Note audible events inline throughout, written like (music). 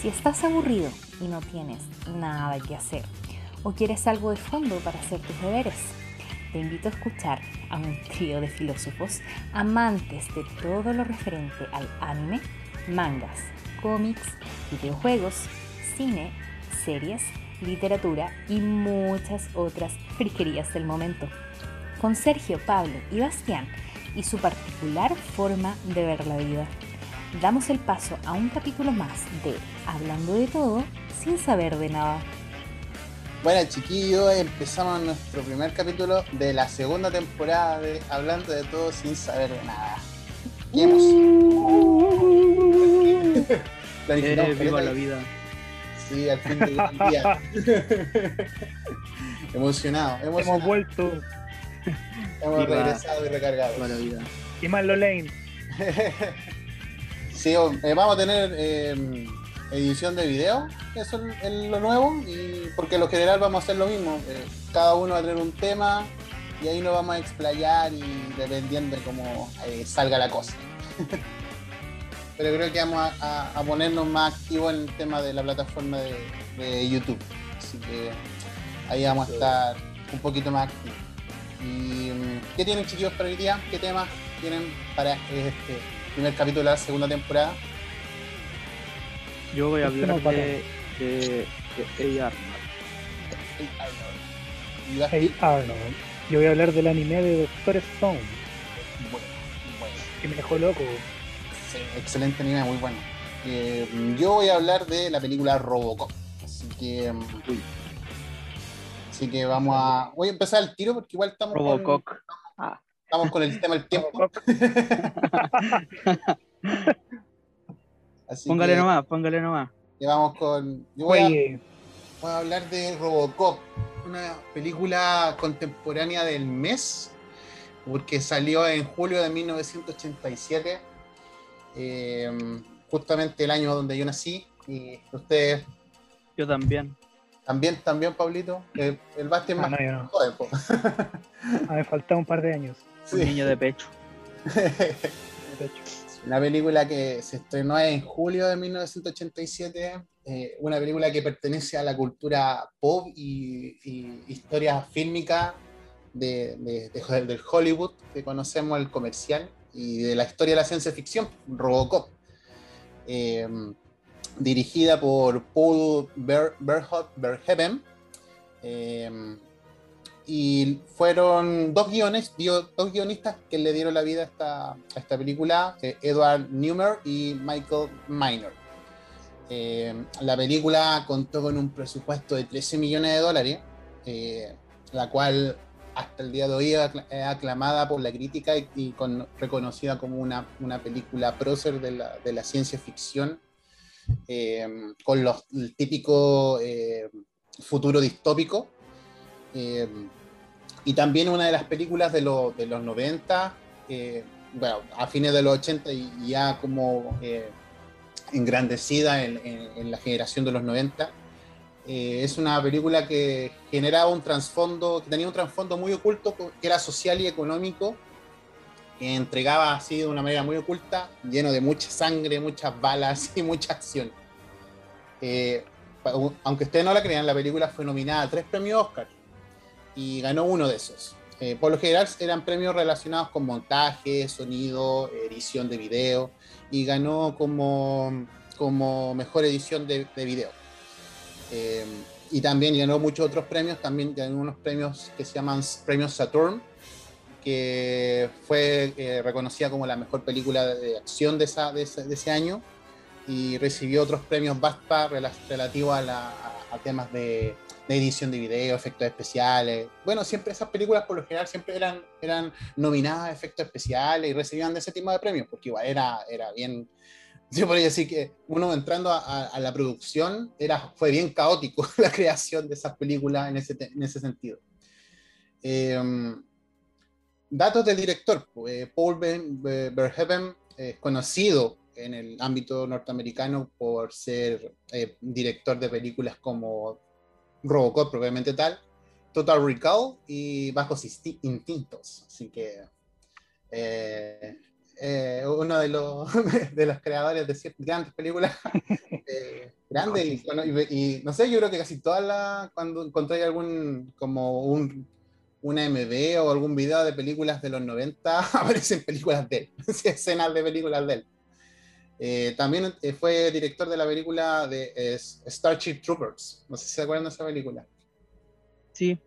Si estás aburrido y no tienes nada que hacer o quieres algo de fondo para hacer tus deberes, te invito a escuchar a un trío de filósofos amantes de todo lo referente al anime, mangas, cómics, videojuegos, cine, series, literatura y muchas otras friquerías del momento. Con Sergio, Pablo y Bastián y su particular forma de ver la vida. Damos el paso a un capítulo más de Hablando de todo sin saber de nada. Bueno, chiquillos, empezamos nuestro primer capítulo de la segunda temporada de Hablando de todo sin saber de nada. ¿Qué (laughs) eh, viva la vida. Sí, al fin del día. (laughs) Emocionado, Hemos vuelto. Hemos regresado y recargado. Viva la vida. Y Lane. (laughs) sí, eh, vamos a tener eh, edición de video, eso es lo nuevo, y porque en lo general vamos a hacer lo mismo. Eh, cada uno va a tener un tema y ahí nos vamos a explayar y dependiendo de cómo salga la cosa. (laughs) Pero creo que vamos a, ponernos más activos en el tema de la plataforma de, YouTube. Así que ahí vamos a estar un poquito más activos. ¿Y mm, qué tienen chiquillos para hoy día? ¿Qué temas tienen para este primer capítulo de la segunda temporada? Yo voy a hablar de, de, de A. Arnold. A. Arnold. Yo voy a hablar del anime de Doctor Stone. Bueno, bueno. Que me dejó loco. Sí, excelente anime, muy bueno. Eh, yo voy a hablar de la película Robocop. Así que. Uy. Así que vamos a. Voy a empezar el tiro porque igual estamos. Robocop. Con, ah. Estamos con el tema del tiempo. (laughs) póngale nomás, póngale nomás. vamos con. Yo voy a, hablar de Robocop, una película contemporánea del mes, porque salió en julio de 1987, eh, justamente el año donde yo nací. Y ustedes. Yo también. También, también, Pablito. El, el ah, más. No, no. (laughs) Ah, me falta un par de años. Un niño de pecho. de (laughs) pecho. Una película que se estrenó en julio de 1987, eh, una película que pertenece a la cultura pop y, historia fílmica de, del Hollywood, que conocemos el comercial, y de la historia de la ciencia ficción, Robocop. Eh, dirigida por Paul Verhoeven. Eh, y fueron dos guiones, dos guionistas que le dieron la vida a esta, película, eh, Edward Newmer y Michael Miner. Eh, la película contó con un presupuesto de 13 millones de dólares, eh, la cual hasta el día de hoy es aclamada por la crítica y, con, reconocida como una, película prócer de la, ciencia ficción, con los, el típico futuro distópico y también una de las películas de, de los 90, eh, bueno, a fines de los 80 y ya como eh, engrandecida en, la generación de los 90. Eh, es una película que generaba un trasfondo, que tenía un trasfondo muy oculto, que era social y económico, que entregaba así de una manera muy oculta, lleno de mucha sangre, muchas balas (laughs) y mucha acción. aunque ustedes no la crean, la película fue nominada a tres premios Oscar y ganó uno de esos. Eh, por lo general eran premios relacionados con montaje, sonido, edición de video y ganó como, como mejor edición de, de video. Eh, y también ganó muchos otros premios, también ganó unos premios que se llaman premios Saturn, que fue eh, reconocida como la mejor película de acción de, esa, de, ese, año y recibió otros premios BAFTA relativos a, a temas de de edición de video, efectos especiales. Bueno, siempre esas películas por lo general siempre eran, eran nominadas a efectos especiales y recibían de ese tipo de premios, porque igual era, era bien, (laughs) yo podría decir que uno entrando a, la producción era, fue bien caótico (laughs) la creación de esas películas en ese, en ese sentido. Em, datos del director, pues, Paul Verhoeven es conocido en el ámbito norteamericano por ser eh, director de películas como Robocop propiamente tal, Total Recall y Bajos Instintos. Así que eh, eh, uno de los, (laughs) de los creadores de ciertas grandes películas (laughs) Grande, y, bueno, y- y no sé, yo creo que casi todas las, cuando encontráis algún, como un, una MV o algún video de películas de los 90, (laughs) aparecen películas de él, escenas de películas de él. Eh, también eh, fue director de la película de eh, Starship Troopers, no sé si se acuerdan de esa película. Sí.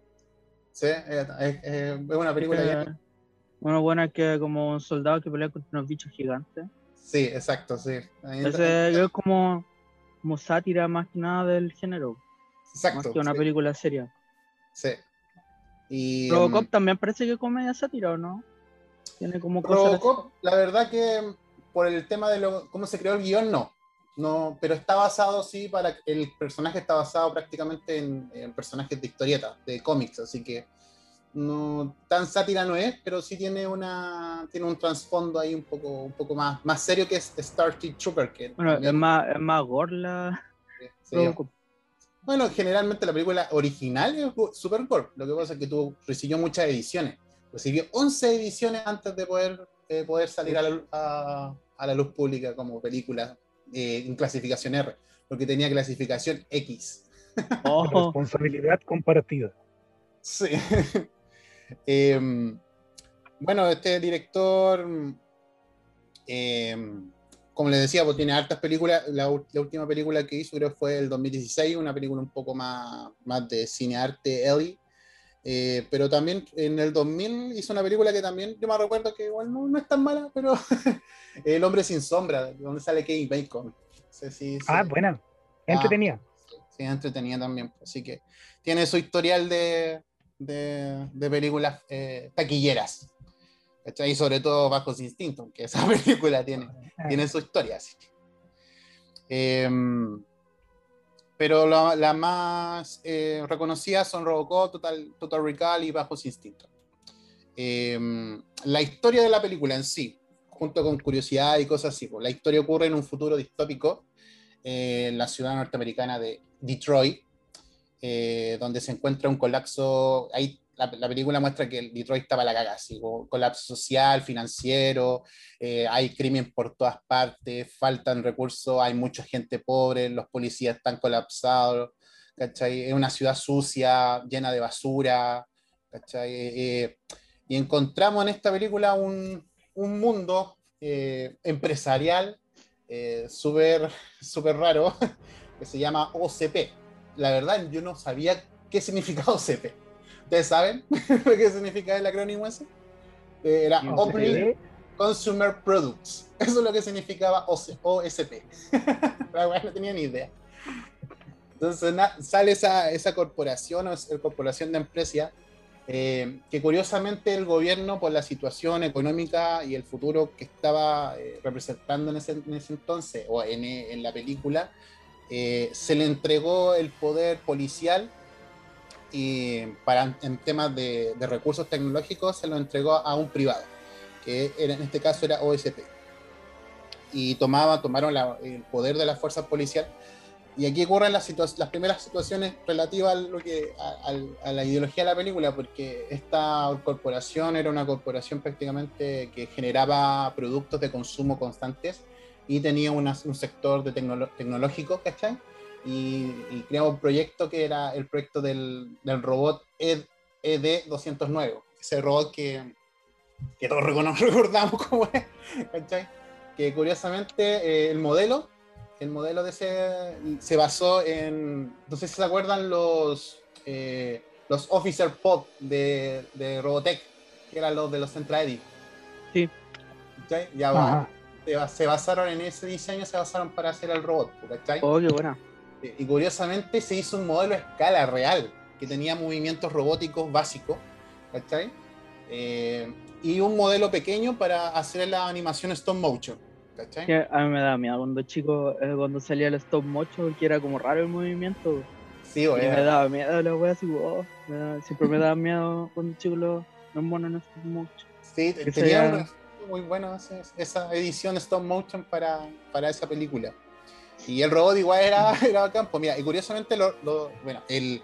Sí, eh, es, es una película eh, bien- Una buena que como un soldado que pelea contra unos bichos gigantes. Sí, exacto, sí. Ese es como, como sátira más que nada del género. Más exacto. que una sí, película seria. sí. Y, Robocop em, también parece que comedia sátira, ¿o no? Tiene como cosas. Robocop, la verdad que por el tema de lo, cómo se creó el guion, no. No, pero está basado, sí, para el personaje está basado prácticamente en, en personajes de historietas, de cómics, así que no tan sátira no es, pero sí tiene una tiene un trasfondo ahí un poco un poco más más serio que es Starship Trooper que Bueno, es más, es más gore la sí. Robocop. Bueno, generalmente la película original es super gore. Lo que pasa es que tuvo, recibió muchas ediciones. Recibió 11 ediciones antes de poder, eh, poder salir a la, a- a la luz pública como película eh, en clasificación R, porque tenía clasificación X. (laughs) Oh, Responsabilidad compartida. Sí. (laughs) Em, bueno, este director, em, como les decía, pues tiene hartas películas. La, última película que hizo creo fue el 2016, una película un poco más, más de cinearte, Ellie. Eh, pero también en el 2000 hizo una película que también yo me recuerdo que igual no, no es tan mala, pero (laughs) El hombre sin sombra, donde sale Kevin Bacon. No sé si- si- Ah, buena. Entretenida. Sí, entretenida también. Así que tiene su historial de, de, de películas eh, taquilleras. Y sobre todo Bajos Instintos, que esa (laughs) película tiene, Ah, tiene su historia. así que. Em, pero la- las más eh, reconocidas son Robocop, Total, Total Recall y Bajos Instintos. Em, la historia de la película en sí, junto con curiosidad y cosas así, pues, la historia ocurre en un futuro distópico eh, en la ciudad norteamericana de Detroit, eh, donde se encuentra un colapso. Ahí la, la película muestra que Detroit estaba la cagada, así, colapso social, financiero, eh, hay crimen por todas partes, faltan recursos, hay mucha gente pobre, los policías están colapsados, ¿cachai? Es una ciudad sucia, llena de basura, ¿cachai? Eh, y encontramos en esta película un, un mundo eh, empresarial eh, súper súper raro (laughs) que se llama OCP. La verdad, yo no sabía qué significaba OCP. ¿Ustedes saben (laughs) qué significa el acrónimo ese? Eh, Era Opening. Consumer Products. Eso es lo que significaba OC OSP. La no tenía ni idea. Entonces sale esa, esa corporación o esa corporación de empresa eh, que curiosamente el gobierno por la situación económica y el futuro que estaba eh, representando en ese, en ese entonces o en, en la película, eh, se le entregó el poder policial y para en temas de, de recursos tecnológicos se lo entregó a un privado, que era, en este caso era OSP. Y tomaba, tomaron la- el poder de la fuerza policial. Y aquí ocurren las, las primeras situaciones relativas a, lo que, a, al- a la ideología de la película, porque esta corporación era una corporación prácticamente que generaba productos de consumo constantes y tenía una- un sector de tecnológico, ¿cachai? Y, y creaba un proyecto que era el proyecto del, del robot E ED, ED209, ese robot que, que todos (laughs) recordamos cómo es, ¿cachai? Que curiosamente eh, el modelo, el modelo de ese se basó en, no sé si se acuerdan los, eh, los Officer Pod de, de Robotech, que eran los de los Centra Eddy. Sí. ¿Cachai? Ya se basaron en ese diseño, se basaron para hacer el robot, ¿cachai? oh, qué buena. Y curiosamente se hizo un modelo a escala real, que tenía movimientos robóticos básicos, ¿cachai? Eh, y un modelo pequeño para hacer la animación stop motion, ¿cachai? Que a mí me da miedo cuando chico, eh, cuando salía el stop motion, porque era como raro el movimiento. Sí, me daba miedo la wea así, oh, me da- siempre me daba miedo cuando chico los, los monos en stop motion. sí, que tenía sea- muy bueno ese- esa edición stop motion para, para esa película. Y el robot igual era, (laughs) era bacán. Pues mira, y curiosamente, lo, lo- bueno, el,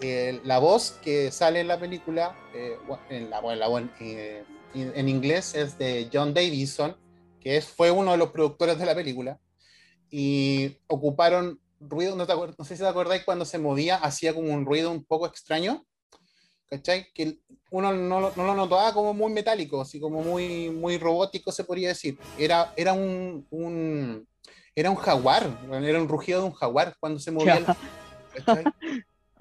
el- la voz que sale en la película, eh, en, la, bueno, la eh, en- en inglés es de John Davidson, que es, fue uno de los productores de la película. Y ocuparon ruido, no, te no sé si te acordáis cuando se movía, hacía como un ruido un poco extraño. ¿Cachai? Que uno no, lo- no lo notaba como muy metálico, así como muy, muy robótico, se podría decir. Era, era un, un- era un jaguar, era un rugido de un jaguar cuando se movía. el- (laughs)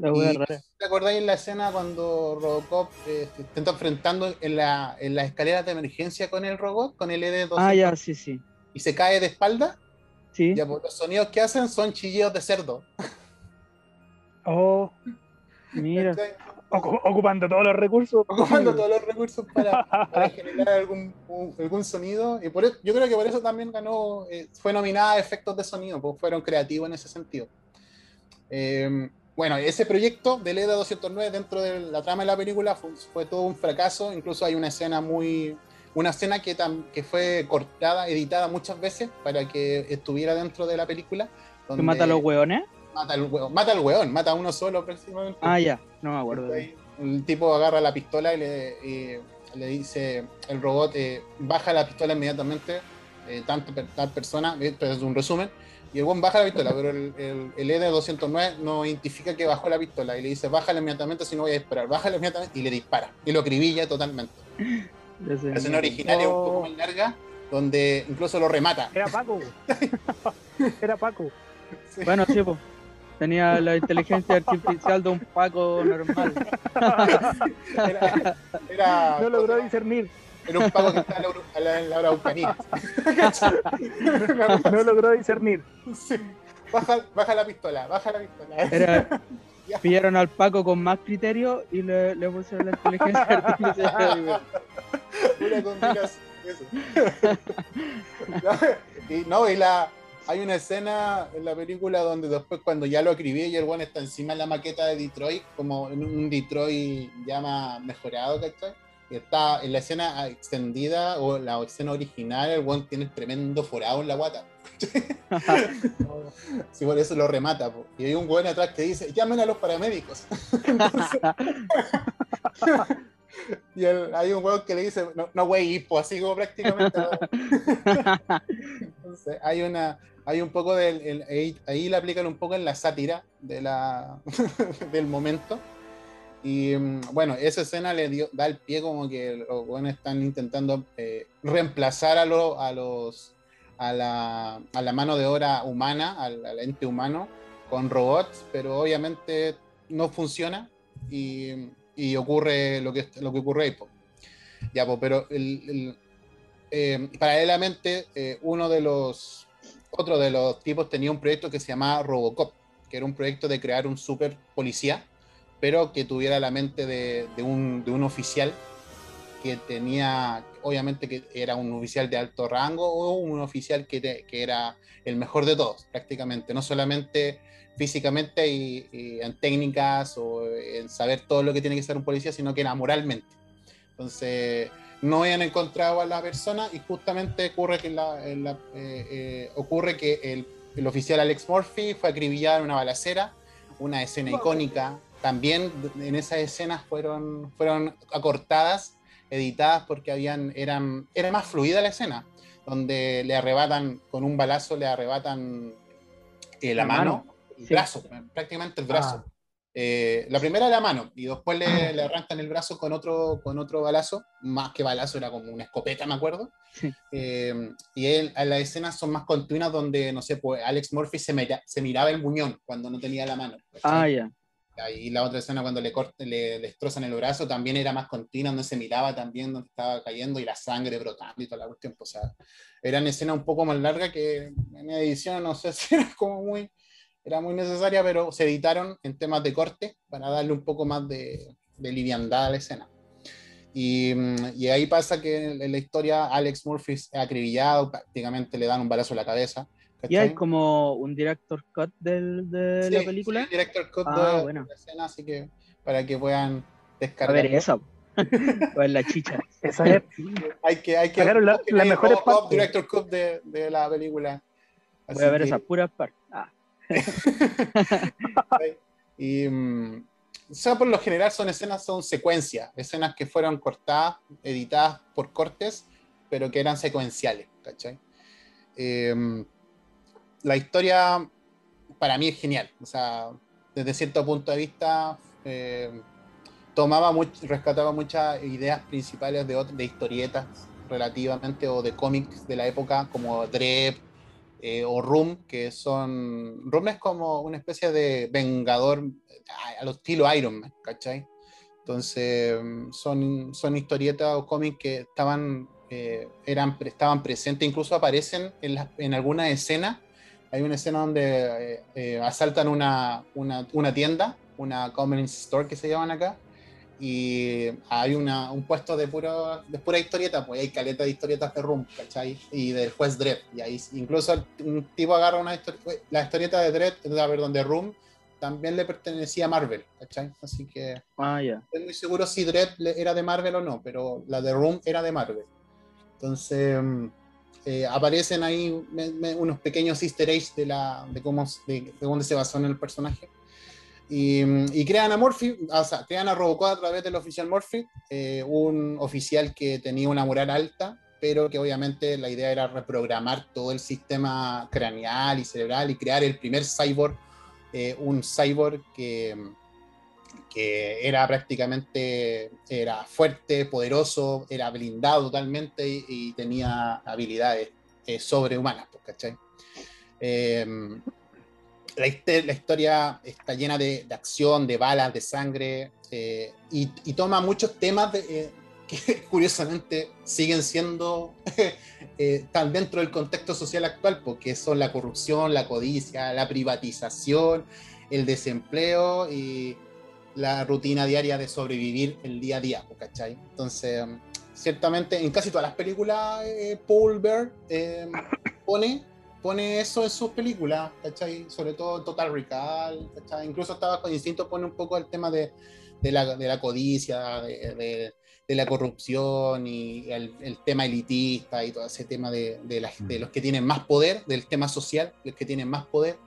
Y-. ¿Te acordáis en la escena cuando Robocop eh, se está enfrentando en la, en las escaleras de emergencia con el robot, con el ED-200, Ah, ya, sí, sí. y se cae de espalda? Sí. Ya, pues, los sonidos que hacen son chillidos de cerdo. Oh, Mira. Ocupando todos los recursos. Ocupando todos los recursos para, (laughs) para generar algún, un- algún sonido. Y por eso, yo creo que por eso también ganó, eh, fue nominada a efectos de sonido, pues fueron creativos en ese sentido. Eh, bueno, ese proyecto del EDA 209 dentro de la trama de la película fue, fue todo un fracaso. Incluso hay una escena muy. Una escena que, tam- que fue cortada, editada muchas veces para que estuviera dentro de la película. ¿Que donde mata a los hueones? Mata al hueón, mata al hueón, mata a uno solo prácticamente. Ah, ya. No me acuerdo. El tipo agarra la pistola y le, y le dice, el robot eh, baja la pistola inmediatamente, eh, tanto per- tal persona, esto es un resumen, y el buen baja la pistola, pero el, el, el ED-209 no identifica que bajó la pistola y le dice, bájala inmediatamente si no voy a disparar, bájala inmediatamente y le dispara, y lo acribilla totalmente. (laughs) La escena original es un poco Oh. más larga, donde incluso lo remata. Era Paco. (laughs) Era Paco. Sí. Bueno, sí, pues. Tenía la inteligencia artificial de un Paco normal. Era, era- No logró discernir. era un pago que está en la, en la Araucanía. No logró discernir. Sí. Baja, baja la pistola, baja la pistola. Era, pillaron al Paco con más criterio y le, le pusieron la inteligencia (laughs) artificial. Una combinación. eso. y (laughs) no, y la. Hay una escena en la película donde después cuando ya lo acribí y el one está encima de la maqueta de Detroit, como en un Detroit ya más mejorado, ¿cachai? Y está en la escena extendida o la escena original, el one tiene tremendo forado en la guata. (laughs) Sí, por eso lo remata. po. Y hay un weón atrás que dice, llamen a los paramédicos. (laughs) Entonces- y el- hay un weón que le dice, no, no wey, hipo, así como prácticamente. (laughs) Entonces, hay una, hay un poco del, el- ahí, ahí le aplican un poco en la sátira de la, (laughs) del momento. Y mm, bueno, esa escena le dio, da el pie como que los están intentando eh, reemplazar a, lo- a los a la, a la mano de obra humana, al, al ente humano, con robots, pero obviamente no funciona y, y ocurre lo que, lo que ocurre ahí. po. Ya, po, pero el- el- eh, paralelamente, eh, uno de los, otro de los tipos tenía un proyecto que se llamaba Robocop, que era un proyecto de crear un super policía, pero que tuviera la mente de, un, de un oficial que tenía, obviamente que era un oficial de alto rango o un oficial que, que era el mejor de todos, prácticamente, no solamente físicamente y, y en técnicas o en saber todo lo que tiene que ser un policía, sino que era moralmente. Entonces, no habían encontrado a la persona y justamente ocurre que, la- en la- eh, eh, ocurre que el, el oficial Alex Murphy fue acribillado en una balacera, una escena icónica. También en esas escenas fueron, fueron acortadas editadas porque habían, eran, era más fluida la escena, donde le arrebatan, con un balazo le arrebatan eh, la, La mano, mano, el sí. brazo, prácticamente el brazo. Ah. Eh, la primera la mano y después le, le arrancan el brazo con otro, con otro balazo, más que balazo, era como una escopeta, me acuerdo. Sí. Eh, y él, a las escenas son más continuas donde, no sé, pues Alex Murphy se, mira- se miraba el muñón cuando no tenía la mano. Ah, ya. Y la otra escena cuando le, corte, le, le destrozan el brazo también era más continua, donde se miraba también donde estaba cayendo y la sangre brotando y toda la cuestión. pues, O sea, eran escenas un poco más largas que en edición no sé (laughs) si era como muy, era muy necesaria, pero se editaron en temas de corte para darle un poco más de, de liviandad a la escena. Y, mm, y ahí pasa que en la historia Alex Murphy es acribillado, prácticamente le dan un balazo en la cabeza. Y hay ¿cachai? como un director cut del, de la Sí, película. sí, director cut Ah, de, bueno. de la escena, así que para que puedan A descargar. ver, esa. (laughs) pues la chicha. (laughs) Esa es. Hay que, hay que Sacaron la- Robocop, partes. director cut de, de la película. Voy Así a ver que- esas puras partes. (laughs) Y mm, o sea, por lo general son escenas, son secuencias, escenas que fueron cortadas, editadas por cortes, pero que eran secuenciales, ¿cachai? Eh, la historia para mí es genial. O sea, desde cierto punto de vista, eh, tomaba much- rescataba muchas ideas principales de, de historietas relativamente o de cómics de la época, como Drep eh, o Room, que son. Room es como una especie de vengador a- lo estilo Iron Man, ¿cachai? Entonces, son, son historietas o cómics que estaban, eh, eran, estaban presentes, incluso aparecen en, las- en algunas escenas. Hay una escena donde eh, eh, asaltan una, una, una tienda, una convenience store que se llaman acá, y hay una, un puesto de, puro, de pura historieta, pues hay caleta de historietas de Room, ¿cachai? Y del juez Dredd. Y ahí incluso un tipo agarra una historieta, la historieta de Dredd, perdón, de Room, también le pertenecía a Marvel, ¿cachai? Así que Ah, ya. estoy muy seguro si Dredd era de Marvel o no, pero la de Room era de Marvel. Entonces, eh, aparecen ahí me- me- unos pequeños easter eggs de, la, de, cómo, de, de dónde se basó en el personaje. Y, y crean a Morphy, o sea, crean a Robocop a través del oficial Morphy, eh, un oficial que tenía una moral alta, pero que obviamente la idea era reprogramar todo el sistema craneal y cerebral y crear el primer cyborg, eh, un cyborg que, que era prácticamente era fuerte, poderoso, era blindado totalmente y, y tenía habilidades eh, sobrehumanas, pues, ¿cachai? Eh, la, la historia está llena de, de acción, de balas, de sangre, eh, y, y toma muchos temas de, eh, que (laughs) curiosamente siguen siendo, (laughs) eh, están dentro del contexto social actual, porque son la corrupción, la codicia, la privatización, el desempleo y la rutina diaria de sobrevivir el día a día, ¿cachai? Entonces, ciertamente en casi todas las películas, eh, Paul Bear eh, pone, pone eso en sus películas, ¿cachai? Sobre todo en Total Recall, ¿cachai? Incluso estaba con Instinto, pone un poco el tema de, de, la, de la codicia, de, la corrupción y el, el tema elitista y todo ese tema de, de, la- de los que tienen más poder, del tema social, los que tienen más poder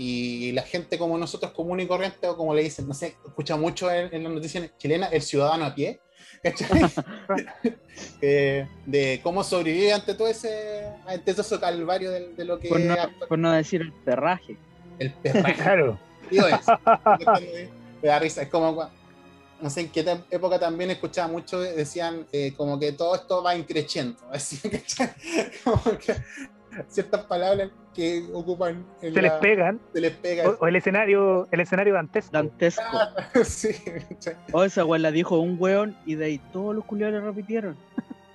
y la gente como nosotros, común y corriente, o como le dicen, no sé, escucha mucho en, en las noticias chilenas, el ciudadano a pie, (laughs) ¿cachai? (laughs) Eh, de cómo sobrevive ante todo ese, ante todo ese calvario de, de lo que Por no, por no decir el perraje. el (laughs) perraje, Claro. tío, es. Me da risa, es como, no sé en qué época también escuchaba mucho, decían eh, como que todo esto va increciendo, así, ¿cachai? Como que ciertas palabras que ocupan en Se les pegan. se les pega. O, o el escenario, el escenario dantesco. Dantesco. (laughs) sí, ¿cachai? Oh, esa weá la dijo un weón y de ahí todos los culiados le repitieron.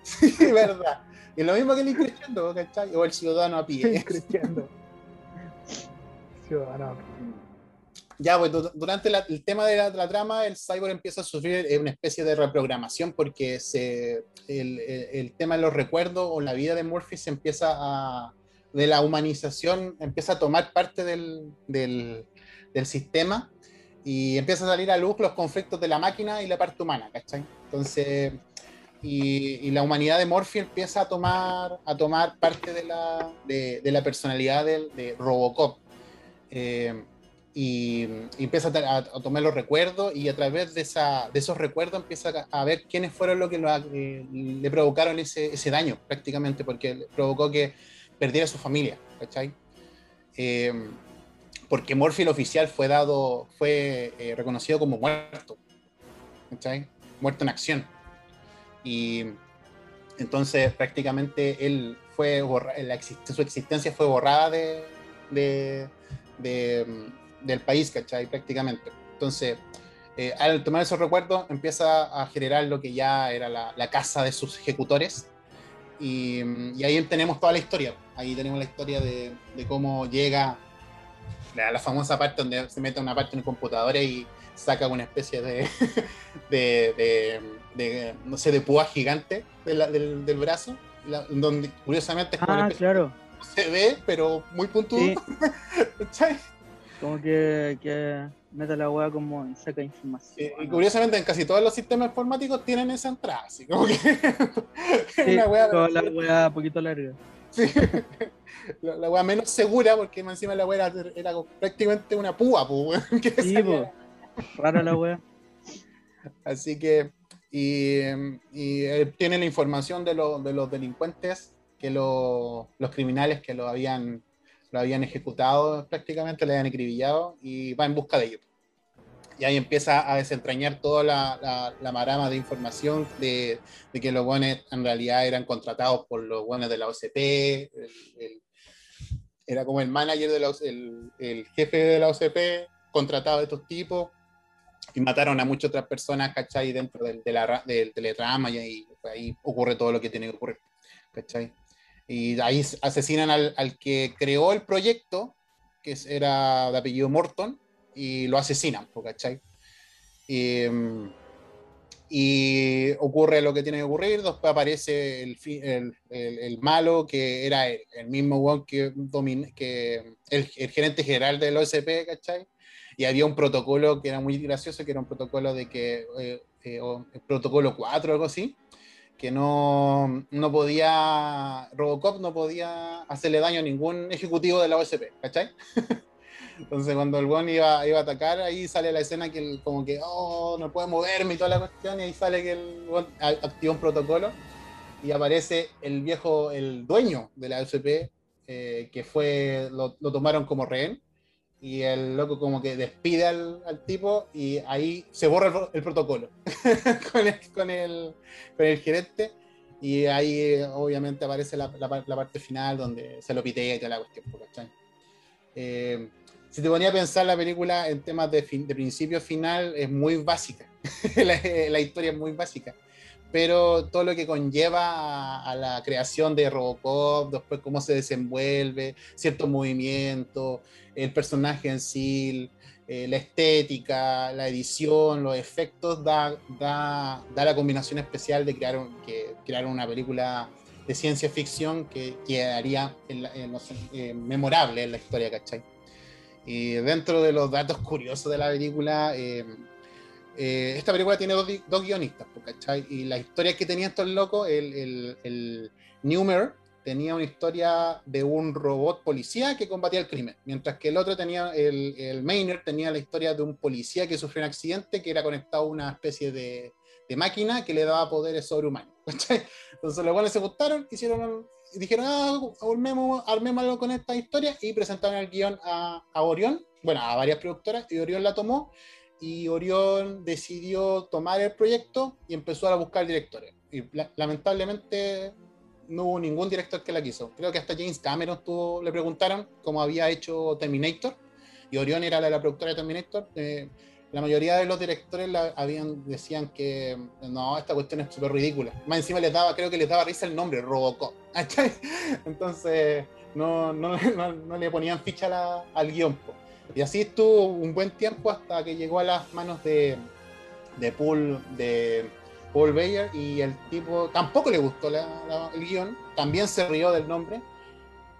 Sí, (laughs) verdad. Y lo mismo que el increciendo, ¿cachai? O el ciudadano a pie. Creciendo. Ciudadano. Ya, pues du- durante la- el tema de la, de la trama, el cyborg empieza a sufrir eh, una especie de reprogramación porque se, el, el- el tema de los recuerdos o la vida de Murphy se empieza a. de la humanización, empieza a tomar parte del, del, del sistema y empieza a salir a luz los conflictos de la máquina y la parte humana, ¿cachai? Entonces. Y, y la humanidad de Morphy empieza a tomar, a tomar parte de la, de, de la personalidad del- de Robocop. Eh, y, empieza a, tomar los recuerdos y a través de, esa, de esos recuerdos empieza a, ver quiénes fueron los que eh, le provocaron ese, ese daño prácticamente, porque provocó que perdiera su familia. Eh, porque Morphy el oficial fue dado, fue eh, reconocido como muerto. Muerto en acción. Y entonces prácticamente él fue borra- la su existencia fue borrada de, del país, ¿cachai? Prácticamente. Entonces, eh, al tomar esos recuerdos, empieza a generar lo que ya era la, la casa de sus ejecutores. Y, y ahí tenemos toda la historia. Ahí tenemos la historia de, de cómo llega la, la famosa parte donde se mete una parte en el computador y saca una especie de, (laughs) de, de- no sé, de púa gigante la- del, del brazo, donde curiosamente es como Ah, claro. se ve, pero muy puntudo. Sí, (laughs) ¿cachai? Como que, que mete la weá como saca información. Y, y curiosamente en casi todos los sistemas informáticos tienen esa entrada, así como que (laughs) Sí, una wea, toda la weá un poquito larga. sí. (laughs) la, la menos segura, porque encima la wea era, era prácticamente una púa, pues, (laughs) Sí, po. Rara la weá. Así que, y, y, eh, tiene la información de, lo- de los delincuentes, que lo- los criminales que lo habían lo habían ejecutado prácticamente, le habían acribillado y va en busca de ellos. Y ahí empieza a desentrañar toda la, la, la marama de información de, de, que los buenos en realidad eran contratados por los buenos de la OCP, el, el, era como el manager, de la, el, el, jefe de la OCP, contratado de estos tipos, y mataron a muchas otras personas, ¿cachai? Dentro del, de la, del teletrama, y ahí, ahí, ocurre todo lo que tiene que ocurrir, ¿cachai? Y ahí asesinan al, al que creó el proyecto, que era de apellido Morton, y lo asesinan, ¿cachai? Y, y, ocurre lo que tiene que ocurrir, después aparece el, el, el, el malo, que era el, mismo one que, domina, que el, gerente general del OSP, ¿cachai? Y había un protocolo que era muy gracioso, que era un protocolo de que, eh, eh, el protocolo 4 o algo así, que no, no podía, Robocop no podía hacerle daño a ningún ejecutivo de la OSP, ¿cachai? (laughs) Entonces cuando el buen iba, iba a atacar, ahí sale la escena que como que, oh, no puede moverme y toda la cuestión, y ahí sale que el buen activa un protocolo y aparece el viejo, el dueño de la OSP, eh, que fue, lo, tomaron como rehén, y el loco como que despide al, al tipo y ahí se borra el, el protocolo (laughs) con, el, con, el, con el gerente. Y ahí obviamente aparece la, la, la, parte final donde se lo pitea y toda la cuestión. Eh, si te ponía a pensar la película en temas de, fin, de principio final, es muy básica. (laughs) la, la, historia es muy básica. Pero todo lo que conlleva a, a, la creación de Robocop, después cómo se desenvuelve, ciertos movimientos, el personaje en sí, eh, la estética, la edición, los efectos, da, da, da la combinación especial de crear, un, que, crear una película de ciencia ficción que quedaría en eh, memorable en la historia, ¿cachai? Y dentro de los datos curiosos de la película, eh, esta película tiene dos, dos, guionistas, ¿cachai? Y la historia que tenían estos locos, el, el, el Newmer tenía una historia de un robot policía que combatía el crimen, mientras que el otro tenía, el, el Maynard tenía la historia de un policía que sufrió un accidente que era conectado a una especie de, de máquina que le daba poderes sobrehumanos. (laughs) Entonces los cuales se gustaron, hicieron dijeron, ah, armemos, armémoslo con esta historia y presentaron el guion a, a, Orión, bueno, a varias productoras, y Orión la tomó, y Orión decidió tomar el proyecto y empezó a buscar directores. Y la, lamentablemente no hubo ningún director que la quiso. Creo que hasta James Cameron tuvo, le preguntaron cómo había hecho Terminator, y Orión era la, productora de Terminator. Eh, la mayoría de los directores decían que no, esta cuestión es súper ridícula. Más encima les daba, creo que les daba risa el nombre, Robocop. (laughs) Entonces no, no, no, le ponían ficha al guion. Y así estuvo un buen tiempo hasta que llegó a las manos de, de Paul, de Paul Bayer y el tipo tampoco le gustó la, la, el guion, también se rió del nombre,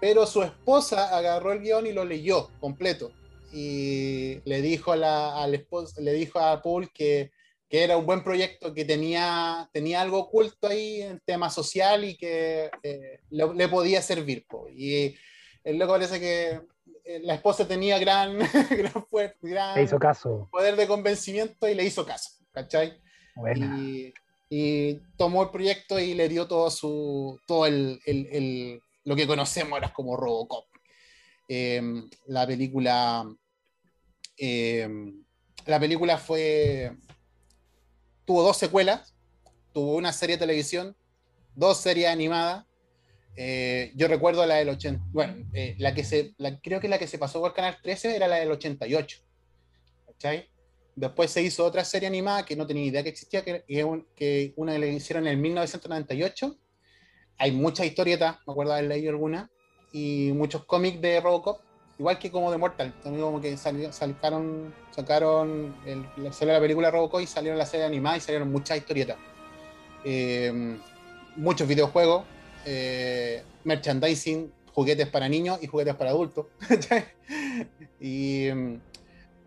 pero su esposa agarró el guion y lo leyó completo y le dijo a la, esposo, le dijo a Paul que, que, era un buen proyecto, que tenía, tenía algo oculto ahí en tema social y que eh, le, le, podía servir. Po. Y el loco parece que eh, la esposa tenía gran, (laughs) gran, gran le hizo caso. poder de convencimiento y le hizo caso, ¿cachai? Y, y, tomó el proyecto y le dio todo su todo el, lo que conocemos ahora como Robocop. Eh, la película eh, la película fue. Tuvo dos secuelas. Tuvo una serie de televisión, dos series animadas. Eh, yo recuerdo la del 80. Bueno, eh, la que se, creo que la que se pasó por Canal 13 era la del 88. ¿Cachai? Después se hizo otra serie animada que no tenía idea que existía, que, una le hicieron en el 1998. Hay muchas historietas, me acuerdo haber leído alguna, y muchos cómics de Robocop igual que como de Mortal, también como que salió, sacaron, sacaron el, salió la película Robocop y salieron la serie animada y salieron muchas historietas. Eh, muchos videojuegos, eh, merchandising, juguetes para niños y juguetes para adultos. (laughs) y um,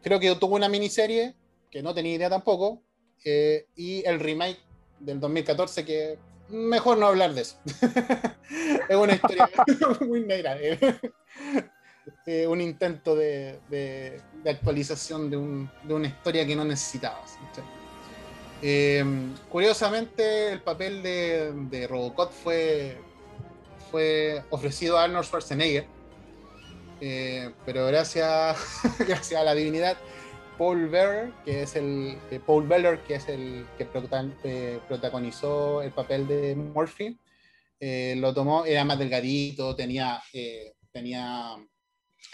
creo que tuvo una miniserie que no tenía idea tampoco, eh, y el remake del 2014 que mejor no hablar de eso. (laughs) es una historia (laughs) muy negra. (laughs) eh, un intento de, de, de actualización de, un, de, una historia que no necesitabas. Eh, curiosamente, el papel de, Robocop fue, fue ofrecido a Arnold Schwarzenegger, eh, pero gracias, (laughs) gracias a la divinidad, Paul Beller, que es el eh, Paul Beller, que es el que eh, protagonizó el papel de Murphy, lo tomó, era más delgadito, tenía, tenía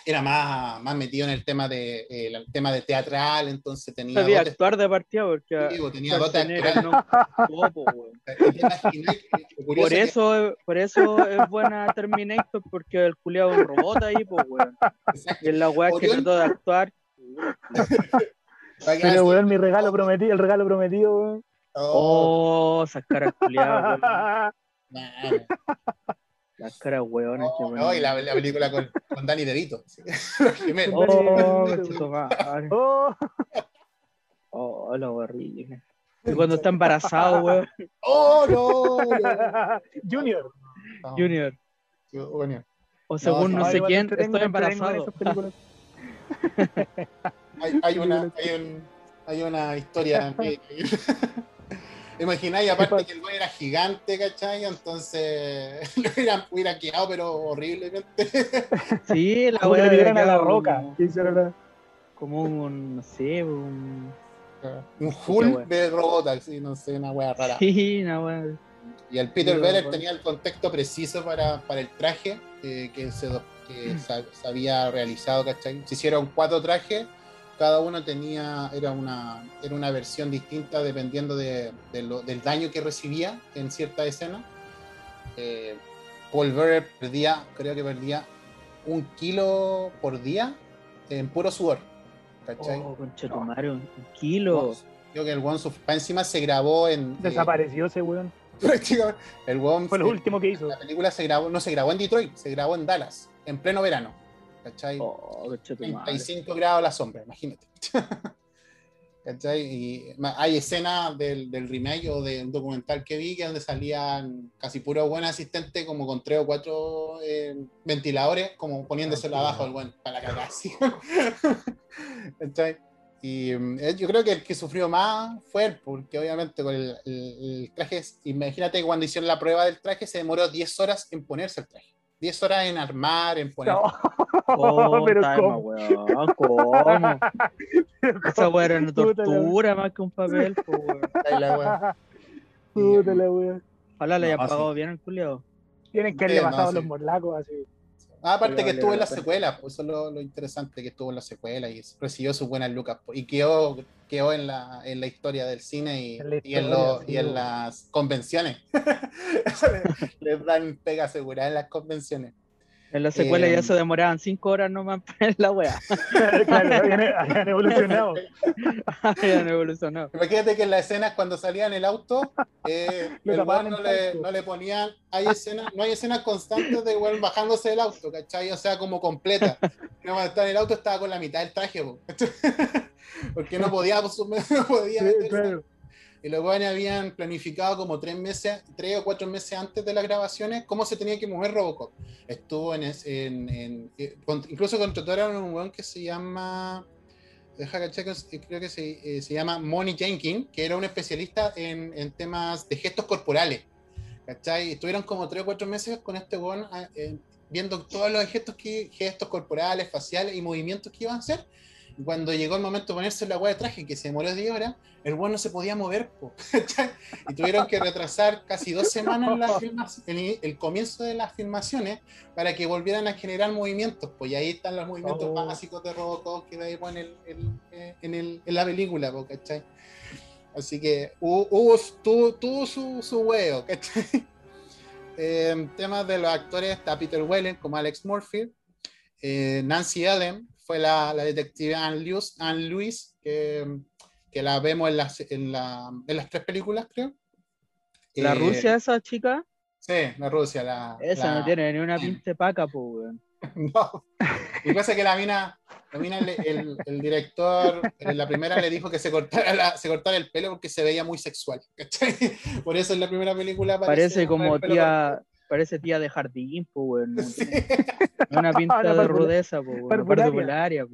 era más, más metido en el tema de el tema de teatral, entonces tenía Sabía dotes- actuar de partida porque sí, pues, tenía dotes no actuó, po, weón. ¿Te imaginas que- lo curioso Por es que- eso, por eso es buena Terminator, porque el culiado es un robot ahí, pues, weón. Y en la weá que trató de actuar. Pero, weón, mi regalo prometido, el regalo prometido, weón. Oh, Oh, esas caras culiadas, weón. man. Las caras weonas que No, y la, la película con, con Danny DeVito. sí. (laughs) Lo. (laughs) Oh. Oh, Oh, la horrible. Y cuando está embarazado, weón. (laughs) ¡Oh, no! no. Junior. No, Junior. Junior. O según no, sé quién, estoy embarazado. esas películas. Hay, hay una, hay, un- hay una historia. que- Imagináis, aparte que el güey era gigante, ¿cachai? Entonces (laughs) lo hubieran, hubiera quedado, pero horriblemente. (laughs) Sí, la le tiraron a la roca. Como, como un, no sé, un. Un Hulk wea. de robot, así, no sé, una wea rara. Sí, una weá. Y el Peter Sí, Beller tenía el contexto preciso para, para el traje eh, que, se, Mm. que sa- se había realizado, ¿cachai? Se hicieron cuatro trajes, cada uno tenía, era una, era una versión distinta dependiendo de, de lo- del daño que recibía en cierta escena. Eh, Paul Beller perdía, creo que perdía un kilo por día en puro sudor, ¿cachai? Oh, conchetumare, un kilo. Creo que el One encima se grabó en... eh, Desapareció ese weón. (laughs) prácticamente, el One Fue lo último que hizo. La película se grabó, no se grabó en Detroit, se grabó en Dallas, en pleno verano. ¿Cachai? Oh, conchetumare. 35 grados la sombra, imagínate. (laughs) ¿Cachai? Y hay escenas del, del remake o de un documental que vi que donde salían casi puros buenos asistentes, como con tres o cuatro eh, ventiladores, como poniéndoselo abajo el buen para la cagada. (laughs) Y mm, eh, yo creo que el que sufrió más fue él, porque obviamente con el, el- el traje, imagínate que cuando hicieron la prueba del traje se demoró 10 horas en ponerse el traje. 10 horas en armar, en poner. No, Oh, (laughs) pero ¿cómo? weón, ¿cómo? (laughs) Esa weá era una tortura más que un papel, po, weón. Ahí la wea. Puta la wea. Ojalá le haya pagado bien el culiao. Tienen que haberle pasado los morlacos así. Ah, aparte que estuvo en la la pena. secuela, pues eso es lo, lo interesante, que estuvo en la secuela y recibió sus buenas lucas. pues, Y quedó, quedó en, la, en la historia del cine y, En la y en, historia, lo- sí, y en las convenciones. Eso (laughs) le- Les dan pega asegurada en las convenciones. En la secuela Eh, ya se demoraban 5 horas nomás (laughs) en la weá. (laughs) claro, habían, habían evolucionado. (laughs) Habían evolucionado. Imagínate que en las escenas cuando salía en el auto, eh, el weón no, le, no le ponían, hay escenas, no hay escenas constantes de weón bajándose del auto, ¿cachai? O sea, como completa. No, cuando estaba en el auto estaba con la mitad del traje, po. porque no podía, no podía Sí, meterse. claro. Y los weones habían planificado como tres meses, tres o cuatro meses antes de las grabaciones, cómo se tenía que mover Robocop. Estuvo en, en, en- eh, incluso contrataron a un weón que se llama, deja que- creo que se, eh, se llama Money Jenkins, que era un especialista en, en temas de gestos corporales. ¿Cachai? Estuvieron como tres o cuatro meses con este weón ah, eh, viendo todos los gestos, que, gestos corporales, faciales y movimientos que iban a hacer. Cuando llegó el momento de ponerse la weá de traje, que se demoró 10 horas, el weón no se podía mover. po, (laughs) y tuvieron que retrasar casi dos semanas (laughs) filmas- el, el comienzo de las filmaciones para que volvieran a generar movimientos. Pues y ahí están los movimientos Oh. básicos de Robocop que veis en, el, eh, en, el- en la película, po, ¿cachai? Así que hubo, hubo- tuvo, tuvo su, su huevo, ¿cachai? (laughs) Eh, temas de los actores está Peter Weller como Alex Murphy, eh, Nancy Allen fue la, la detective Anne Lewis, Anne Lewis, que, que la vemos en las, en, la- en las tres películas, creo. La Eh, Rusia, esa chica, Sí, la Rusia. La, esa la- no tiene ni una pinta de paca, po, weón. (laughs) No. Y pasa que la mina, la mina le- el, el director en la primera le dijo que se cortara, la- se cortara el pelo porque se veía muy sexual. ¿cachai? (laughs) Por eso en la primera película Parece aparece con como el pelo tía, parece tía de jardín, po, weón. No Sí. tiene una pinta La de rudeza, po, weón. parvularia. Parvularia, po.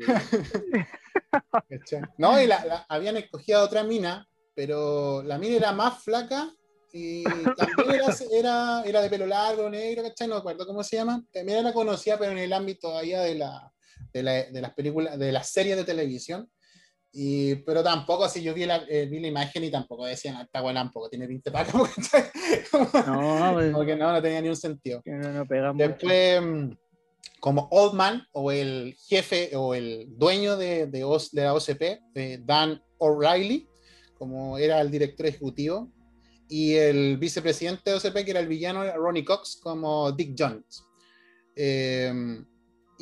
¿cachai? (laughs) No, y la, la- habían escogido a otra mina, pero la mina era más flaca Y también era, (laughs) era, era, de pelo largo, negro, ¿cachai? No me acuerdo cómo se llama. También era conocida, pero en el ámbito todavía de, la, de, la, de las películas, de las series de televisión. Y, pero tampoco, así yo vi la, eh, vi la imagen y tampoco decían, ah, esta buena tampoco tiene 20 para (laughs) No, pues, como que no, no tenía ni un sentido. No, no pega Después, mm, como Old Man, o el jefe, o el dueño de, de, de la OCP, eh, Dan O'Reilly, como era el director ejecutivo, y el vicepresidente de OCP, que era el villano Ronnie Cox, como Dick Jones. Eh,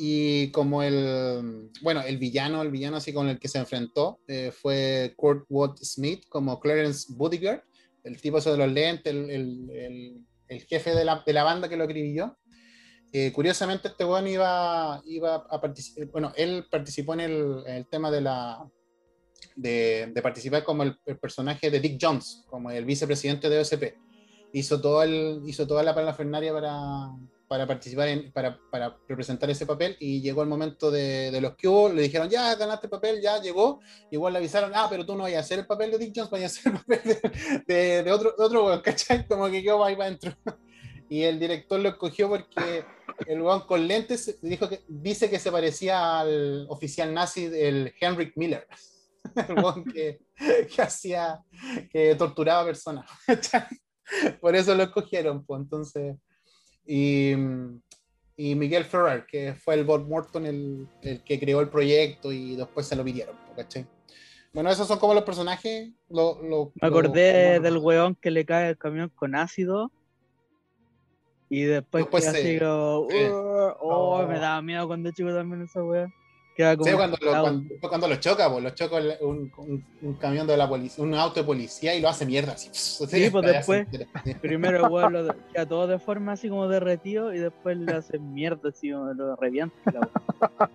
y como el, bueno, el villano, el villano así con el que se enfrentó eh, fue Kurt Watt Smith como Clarence Budiger, el tipo eso de los lentes, el, el, el, jefe de la, de la, banda que lo escribió. Eh, curiosamente este bueno iba, iba a participar, bueno, él participó en el, el tema de la, de, de participar como el, personaje de Dick Jones, como el vicepresidente de OSP. Hizo, todo el, hizo toda la parafernaria para, para participar, en, para, para, representar ese papel y llegó el momento de, de, los que hubo, le dijeron, ya ganaste papel, ya llegó, igual le avisaron, ah, pero tú no vayas a hacer el papel de Dick Jones, vayas a hacer el papel de, de, otro, de otro (laughs) ¿cachai? Como que quedó ahí para adentro. Y el director lo escogió porque el weón con lentes dijo que, dice que se parecía al oficial nazi, el Henrik Miller. (laughs) El weón que, que hacía, que torturaba personas. (laughs) Por eso lo escogieron, pues entonces y, y Miguel Ferrer, que fue el Bob Morton el, el, que creó el proyecto y después se lo pidieron, ¿cachai? Bueno, esos son como los personajes. Lo, lo, Me acordé lo, del weón que le cae el camión con ácido. Y después, después que así, oh, oh, me daba miedo cuando chico también esa Sí, cuando lo, cuando, cuando lo choca, pues, lo choca un, un, un, camión de la policía, un auto de policía y lo hace mierda. Así, sí, pues después, (laughs) primero igual lo queda todo de forma así como derretido y después le hace mierda, así como lo revienta. (laughs)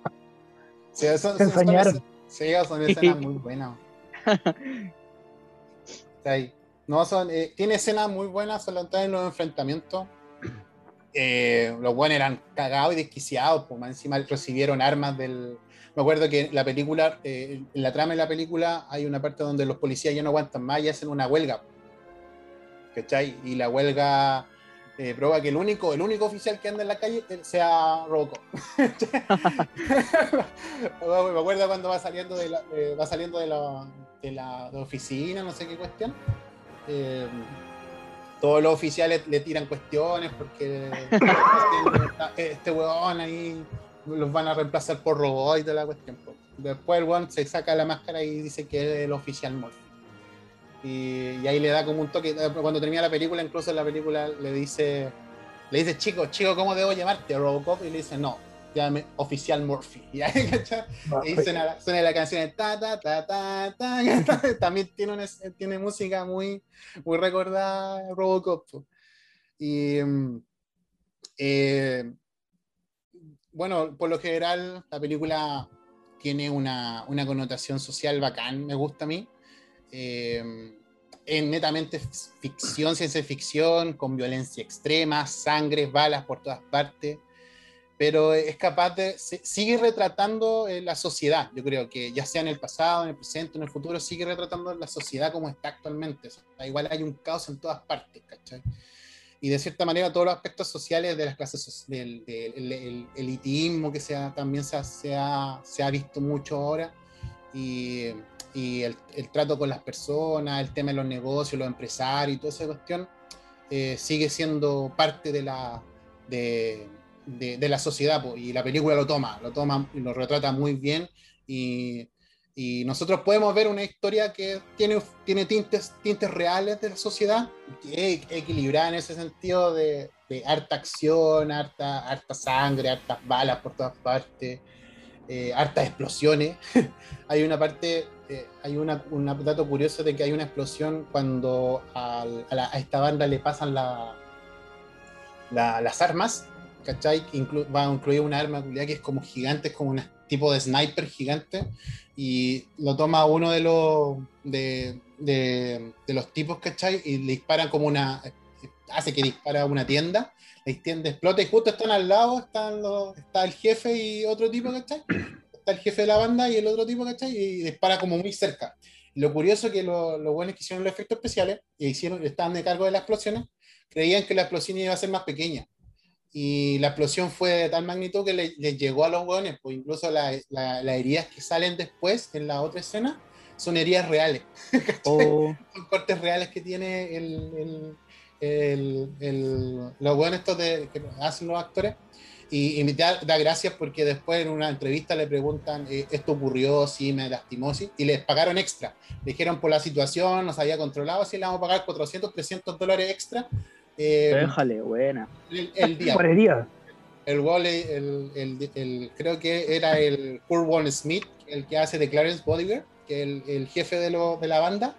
sí, eso, eso, son, sí, son escenas muy buenas. (laughs) no, son, eh, tiene escenas muy buenas, solo en los enfrentamientos. Eh, los buenos eran cagados y desquiciados, pues encima recibieron armas del, me acuerdo que la película, eh, en la trama de la película, hay una parte donde los policías ya no aguantan más y hacen una huelga. ¿Cachai? Y la huelga eh, prueba que el único, el único oficial que anda en la calle eh, sea Robocop. (laughs) me acuerdo cuando va saliendo de la, va saliendo de la, de la oficina, no sé qué cuestión. Todos los oficiales le tiran cuestiones porque (laughs) este, este huevón ahí los van a reemplazar por robots y de la cuestión. Después el one se saca la máscara y dice que es el oficial Morphy. Y, y, ahí le da como un toque. Cuando termina la película, incluso en la película le dice, le dice, chico, chico, ¿cómo debo llamarte? Robocop. Y le dice, no, llámame oficial Morphy. (laughs) Y ahí, suena, suena, la canción de ta, ta, ta, ta, ta. (laughs) También tiene, una, tiene música muy, muy recordada Robocop. Y. Eh, bueno, por lo general la película tiene una, una connotación social bacán, me gusta a mí. Eh, es netamente ficción, ciencia ficción, con violencia extrema, sangre, balas por todas partes, pero es capaz de, sigue retratando eh, la sociedad, yo creo que ya sea en el pasado, en el presente, en el futuro, sigue retratando la sociedad como está actualmente. O sea, igual hay un caos en todas partes, ¿cachai? Y de cierta manera todos los aspectos sociales de las clases, del, del el, elitismo que sea, también se ha, se, ha, se ha, visto mucho ahora, y, y el, el, trato con las personas, el tema de los negocios, los empresarios y toda esa cuestión, eh, sigue siendo parte de la, de, de, de la sociedad, y la película lo toma, lo toma y lo retrata muy bien, y y nosotros podemos ver una historia que tiene, tiene tintes, tintes reales de la sociedad, equilibrada en ese sentido de, harta acción, harta, harta sangre, hartas balas por todas partes, eh, hartas explosiones. (laughs) hay una parte, eh, hay una, un dato curioso de que hay una explosión cuando a, esta banda le pasan la, la, las armas, ¿cachai? Inclu va a incluir una arma que es como gigante, es como un tipo de sniper gigante y lo toma uno de los de, de, de, los tipos, ¿cachai? Y le disparan como una hace que dispara una tienda, la tienda explota y justo están al lado, están los, está el jefe y otro tipo, ¿cachai? Está el jefe de la banda y el otro tipo, ¿cachai? Y dispara como muy cerca. Lo curioso es que los buenos que hicieron los efectos especiales y hicieron, estaban de cargo de las explosiones, creían que la explosión iba a ser más pequeña. Y la explosión fue de tal magnitud que les le llegó a los hueones, pues incluso las heridas que salen después en la otra escena son heridas reales. Oh. (laughs) son cortes reales que tiene el, el, el, los buenos estos de, que hacen los actores. Y, y da, da, gracias porque después en una entrevista le preguntan, eh, ¿esto ocurrió? Sí, me lastimó, sí. Y les pagaron extra. Le dijeron por la situación, nos había controlado, sí, le vamos a pagar 400, 300 dólares extra. Eh, Déjale, buena. El, (laughs) día. Por el día. El, el, el, el, creo que era el Kurt Smith, el que hace de Clarence Bodiger, que es el, jefe de, lo, de la banda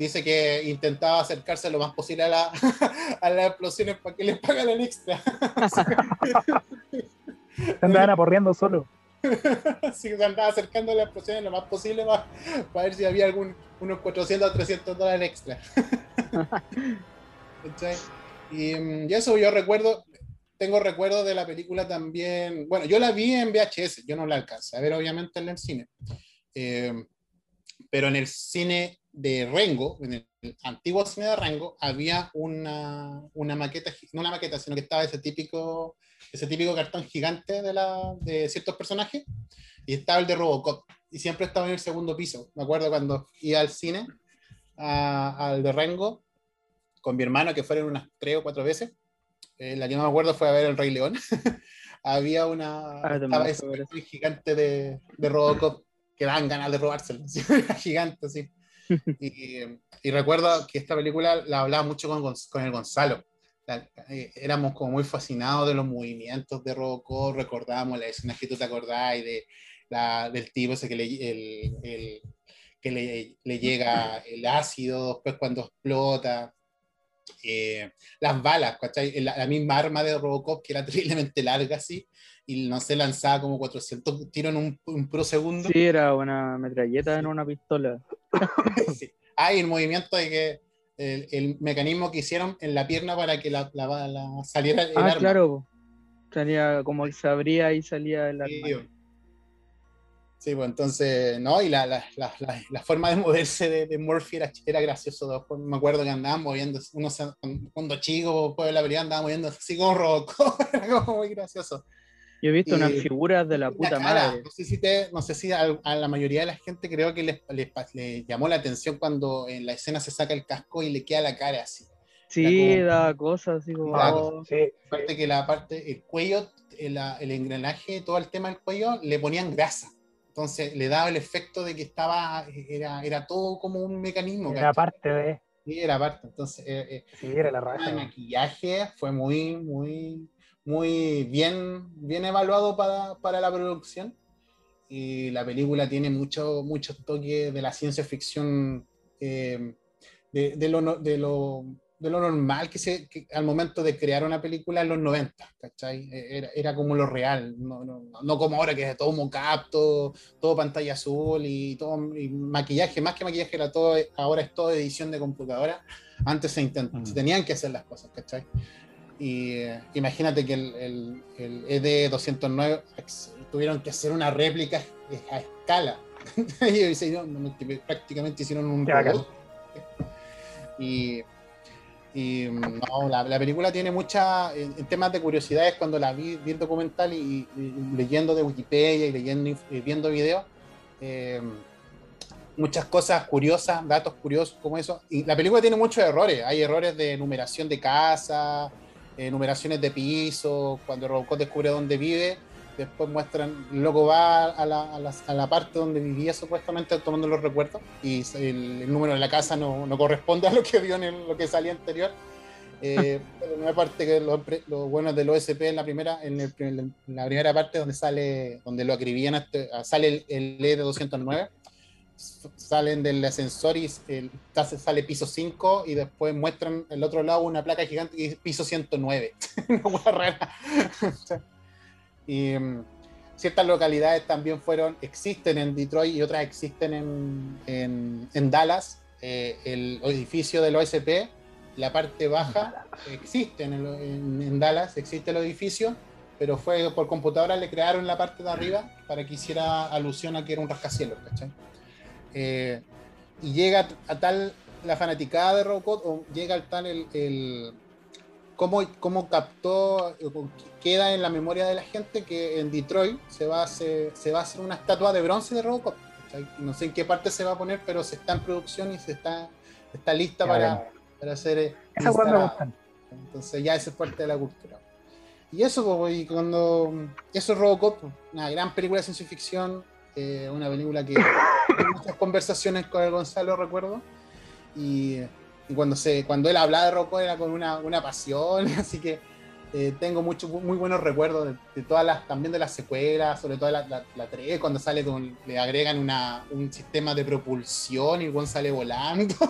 dice que intentaba acercarse lo más posible a, la, (laughs) a las explosiones para que les pagaran extra. se (laughs) andaban aporreando solo. sí, se andaba acercando a las explosiones lo más posible para, ver si había algún, unos 400 o 300 dólares extra. Y, mm, y, eso yo recuerdo, tengo recuerdo de la película también, bueno, yo la vi en VHS, yo no la alcancé a ver obviamente en el cine, eh, pero en el cine de Rengo, en el antiguo cine de Rengo, había una, una, maqueta, no una maqueta, sino que estaba ese típico, ese típico cartón gigante de, la, de ciertos personajes, y estaba el de Robocop, y siempre estaba en el segundo piso. Me acuerdo cuando iba al cine, al de Rengo, con mi hermano, que fueron unas tres o cuatro veces. Eh, la que no me acuerdo fue a ver El Rey León. (laughs) había una ah, estaba ese gigante de, de Robocop que dan ganas de robárselo, (laughs) gigante, así. (laughs) y, recuerdo que esta película la hablaba mucho con, con el Gonzalo. Eh, éramos como muy fascinados de los movimientos de Robocop, recordábamos las escenas que tú te acordás y de, la, del tipo ese que le, el, el, que le, le, llega el ácido, después cuando explota. Eh, las balas, ¿cachai? La, la, misma arma de Robocop que era (laughs) terriblemente larga así, y no se lanzaba como 400 tiros en un, un pro segundo. Sí, era una metralleta en una pistola. (laughs) sí. Hay el movimiento de que el, el, mecanismo que hicieron en la pierna para que la, la, la saliera el ah, claro. Salía como que se abría y salía el arma. Sí, pues entonces, ¿no? Y la, la, la, la forma de moverse de, de Murphy era, era gracioso. me acuerdo que andaban moviendo, uno cuando chico, después de la pelea andaba moviendo así como roco, (laughs) era como muy gracioso. Yo he visto unas figuras de la puta madre. No sé si, te, no sé si a, la mayoría de la gente creo que les, les, llamó la atención cuando en la escena se saca el casco y le queda la cara así. Sí, da cosas así como. Sí. Aparte que la parte, el cuello, el, el, engranaje, todo el tema del cuello, le ponían grasa. Entonces le daba el efecto de que estaba, era, era todo como un mecanismo. Era parte de. Sí, era parte. Entonces, eh, eh, sí, era la raza. El maquillaje fue muy, muy muy bien, bien evaluado para, para la producción. Y la película tiene muchos mucho toques de la ciencia ficción, eh, de, de, lo, de, lo, de, lo, normal que, se, que al momento de crear una película en los 90, ¿cachai? Era, era como lo real, no, no, no, como ahora que es todo mocap, todo, todo pantalla azul y todo y maquillaje, más que maquillaje era todo, ahora es todo edición de computadora. Antes se, mm. se tenían que hacer las cosas, ¿cachai? Y eh, imagínate que el, el, ED209 tuvieron que hacer una réplica a escala. (laughs) y prácticamente hicieron un robot. Y, y no, la, la, película tiene muchas en, temas de curiosidades cuando la vi, vi el documental y, leyendo de Wikipedia y leyendo y viendo videos. Eh, muchas cosas curiosas, datos curiosos como eso. Y la película tiene muchos errores. Hay errores de numeración de casa, eh, numeraciones de piso, cuando Robocop descubre dónde vive, después muestran, luego va a la, a la, parte donde vivía supuestamente tomando los recuerdos y el, número de la casa no, no, corresponde a lo que vio en lo que salía anterior. Eh, (laughs) una parte que lo, lo, bueno del OSP en la primera, en, en, la primera parte donde sale, donde lo acribían, este, sale el, el E209 salen del ascensor y el, sale piso 5 y después muestran el otro lado una placa gigante y piso 109. (laughs) una rara. (laughs) y um, ciertas localidades también fueron, existen en Detroit y otras existen en, en, en Dallas. Eh, el edificio del OSP, la parte baja, existe en, en, Dallas, existe el edificio, pero fue por computadora, le crearon la parte de arriba para que hiciera alusión a que era un rascacielos, ¿cachai? Eh, y llega a tal la fanaticada de Robocop, o llega al tal el, el cómo, cómo captó, queda en la memoria de la gente que en Detroit se va a hacer, se va a hacer una estatua de bronce de Robocop. No sé en qué parte se va a poner, pero se está en producción y se está, está lista para, para, hacer. Eh, Esa me Entonces ya esa es parte de la cultura. Y eso, pues, y cuando. Eso es Robocop, una gran película de ciencia ficción, eh, una película que. (laughs) muchas conversaciones con el Gonzalo, recuerdo. Y, cuando, se, cuando él hablaba de Robocop era con una, una pasión, (laughs) así que eh, tengo mucho, muy buenos recuerdos de, todas las, también de las secuelas, sobre todo la, la, 3, cuando sale con, le agregan una, un sistema de propulsión y el sale volando. (laughs)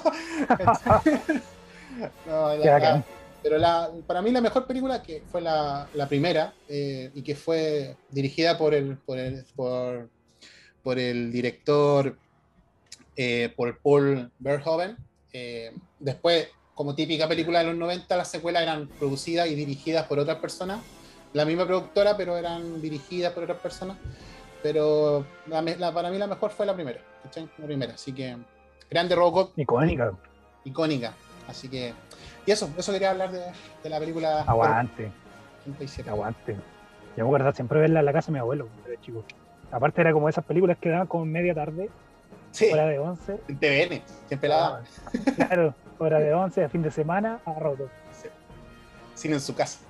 pero la, para mí la mejor película que fue la, primera eh, y que fue dirigida por el, por el, por, por el director, eh, por Paul Verhoeven. Después como típica película de los 90, las secuelas eran producidas y dirigidas por otras personas. La misma productora, pero eran dirigidas por otras personas. Pero la, para mí la mejor fue la primera. La primera. Así que, grande Robocop. Icónica. Icónica. Así que, y eso, eso quería hablar de, de la película. Aguante. Aguante. Yo me acuerdo siempre verla en la casa de mi abuelo, chico. Aparte era como esas películas que daban como media tarde, sí. hora de 11. En TVN, siempre la daban. Claro, hora de 11, a fin de semana, a roto. Sin en su casa.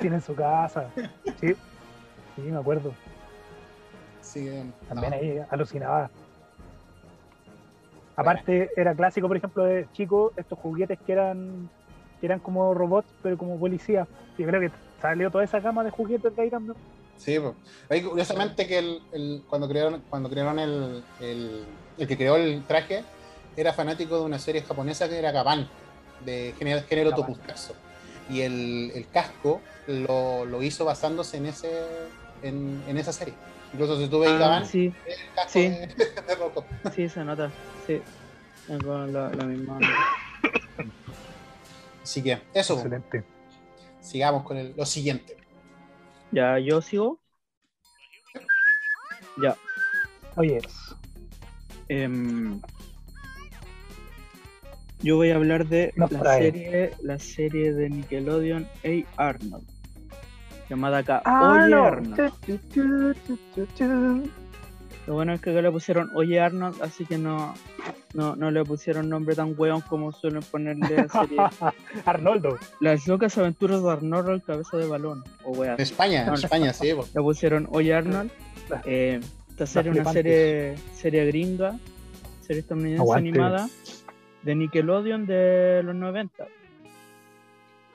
Sin en su casa. Sí, sí, me acuerdo. Sí, También ahí alucinaba. Aparte, era clásico, por ejemplo, de chicos, estos juguetes que eran que eran como robots, pero como policías. Yo creo que salió toda esa gama de juguetes de ahí también. Sí, pues. curiosamente que el, cuando crearon, cuando crearon el, el, el, que creó el traje, era fanático de una serie japonesa que era Gaban, de género, género Y el, casco lo, hizo basándose en ese en, esa serie. Incluso si tú ves ah, sí, el casco sí. De, (laughs) Sí, se nota. Sí. Con la, misma. Así que eso. Excelente. Sigamos con lo siguiente. Ya, yo sigo. Ya. Oye. Eh, yo voy a hablar de la serie, la serie de Nickelodeon A. Arnold. Llamada acá Oye Arnold. Lo bueno es que acá le pusieron Oye Arnold, así que no, no, no le pusieron nombre tan weón como suelen ponerle a serie. (laughs) Arnoldo. Las locas aventuras de Arnold el cabeza de balón. O En España, en España, sí. Le pusieron Oye Arnold. Eh, esta serie es una serie, serie gringa, serie estadounidense animada de Nickelodeon de los 90.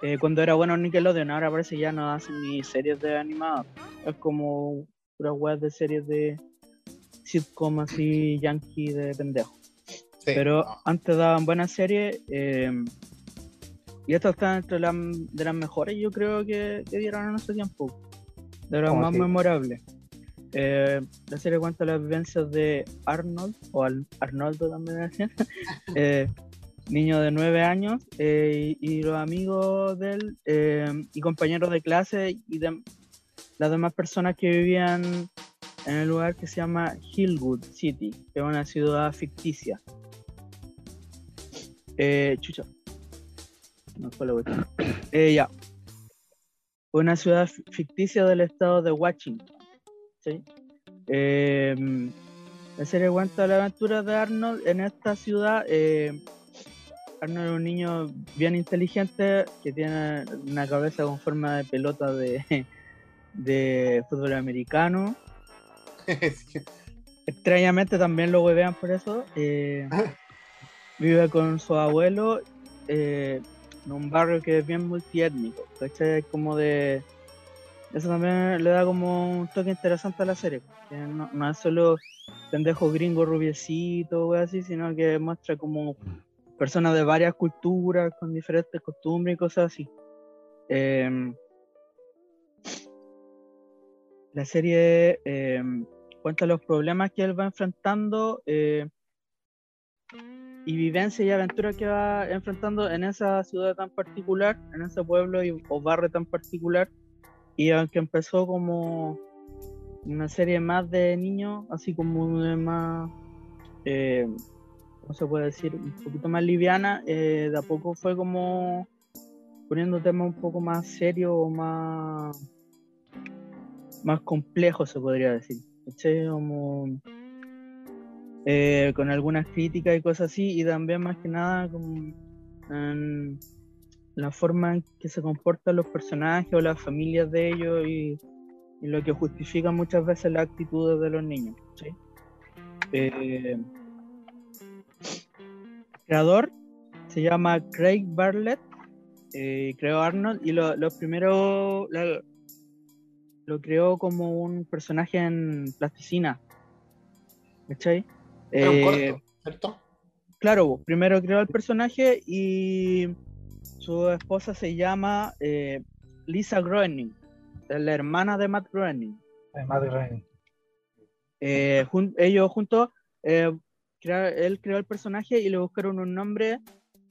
Eh, cuando era bueno Nickelodeon, ahora parece que ya no hacen ni series de animadas. Es como una web de series de sitcom así yankee de pendejo. Pero antes daban buenas series eh, y esta está entre las de las mejores, yo creo que, que dieron en ese tiempo. De las más memorables. Eh, la serie cuenta las vivencias de Arnold, o Arnoldo también, (laughs) eh, niño de nueve años, eh, y, los amigos de él, eh, y compañeros de clase, y de las demás personas que vivían en el lugar que se llama Hillwood City, que es una ciudad ficticia. Chucha. No fue la ya. Una ciudad ficticia del estado de Washington ¿sí? Em, la serie cuenta la aventura de Arnold en esta ciudad. Eh, Arnold es un niño bien inteligente que tiene una cabeza con forma de pelota de, (laughs) de fútbol americano. (laughs) Extrañamente también lo vean por eso. Eh, (laughs) vive con su abuelo eh, en un barrio que es bien multiétnico, ¿cachai? Como de eso también le da como un toque interesante a la serie. No, es solo pendejo gringo rubiecito o así, sino que muestra como personas de varias culturas con diferentes costumbres y cosas así. Em, la serie em, cuenta los problemas que él va enfrentando eh, y vivencia y aventuras que va enfrentando en esa ciudad tan particular, en ese pueblo y, o barrio tan particular y aunque empezó como una serie más de niños, así como de más eh, ¿cómo se puede decir? Un poquito más liviana, eh, de a poco fue como poniendo temas un poco más serios o más, más complejos, se podría decir. Como, eh, con algunas críticas y cosas así, y también más que nada como en la forma en que se comportan los personajes o las familias de ellos y, lo que justifica muchas veces las actitudes de los niños. Eh, creador se llama Craig Bartlett eh, creó Arnold y lo, primero lo, creó como un personaje en plasticina. ¿Cachai? Eh, ¿cierto? Claro, primero creó el personaje y su esposa se llama eh, Lisa Groening, la hermana de Matt Groening. Matt Groening. ellos juntos, él creó el personaje y le buscaron un nombre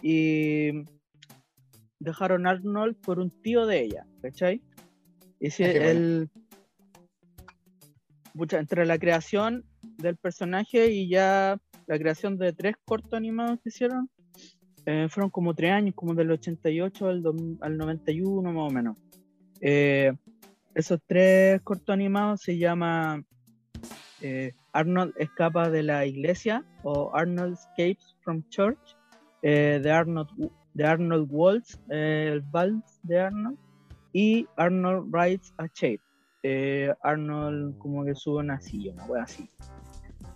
y dejaron Arnold por un tío de ella, ¿cachai? Y si el, entre la creación del personaje y ya la creación de tres cortos animados que hicieron, eh, fueron como tres años, como del 88 al, al 91 más o menos. Eh, esos tres cortos animados se llama eh, Arnold escapa de la iglesia o Arnold escapes from church de Arnold de Arnold Waltz, eh, el Vals de Arnold, y Arnold Rides a Shape. Eh, Arnold como que sube una silla, una wea así.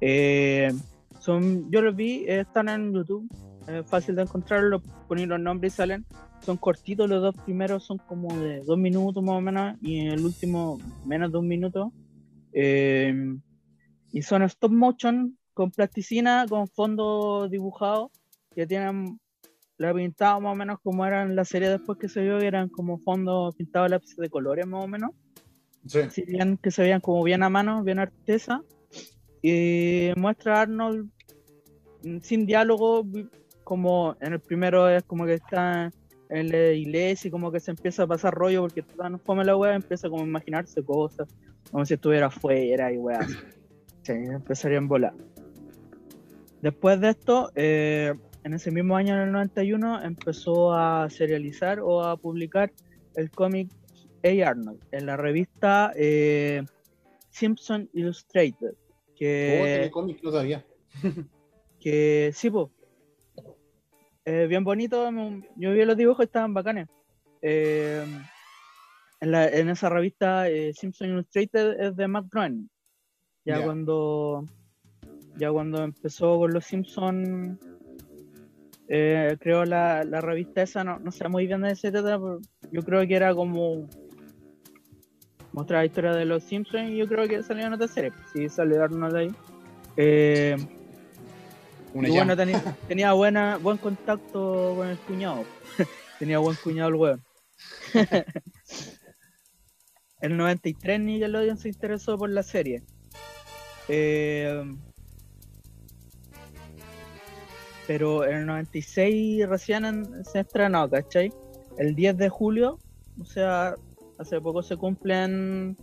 Eh, son, yo los vi, están en YouTube, es fácil de encontrarlos, poner los nombres y salen. Son cortitos, los dos primeros son como de dos minutos más o menos, y el último menos de un minuto. y son stop motion con plasticina, con fondo dibujado, que tienen la pintaba más o menos como eran la serie después que se vio, que eran como fondos pintados lápices de colores más o menos. Sí. bien, que se veían como bien a mano, bien artesa. Y muestra a Arnold sin diálogo, como en el primero es como que está en la iglesia y como que se empieza a pasar rollo porque no fome la wea, empieza como a imaginarse cosas, como si estuviera afuera y weá. (laughs) sí, empezaría en volar. Después de esto, eh, en ese mismo año, en el 91, empezó a serializar o a publicar el cómic A. Arnold en la revista eh, Simpson Illustrated. Que, oh, no sabía. (laughs) que sí, pues. bien bonito. Yo vi los dibujos, estaban bacanes. Eh, en, esa revista eh, Simpson Illustrated es de Matt Groening. Ya cuando ya cuando empezó con los Simpsons eh, creo la, la, revista esa, no, no sé muy bien de ese tema, yo creo que era como mostrar la historia de los Simpsons y yo creo que salió en otra serie, sí salió Arnold ahí. Eh, bueno, tenía, (laughs) tenía buena, buen contacto con el cuñado, (laughs) tenía buen cuñado el weón. (laughs) el 93 Nickelodeon se interesó por la serie. Eh, pero en el 96 recién se estrenó, ¿cachai? El 10 de julio, o sea, hace poco se cumplen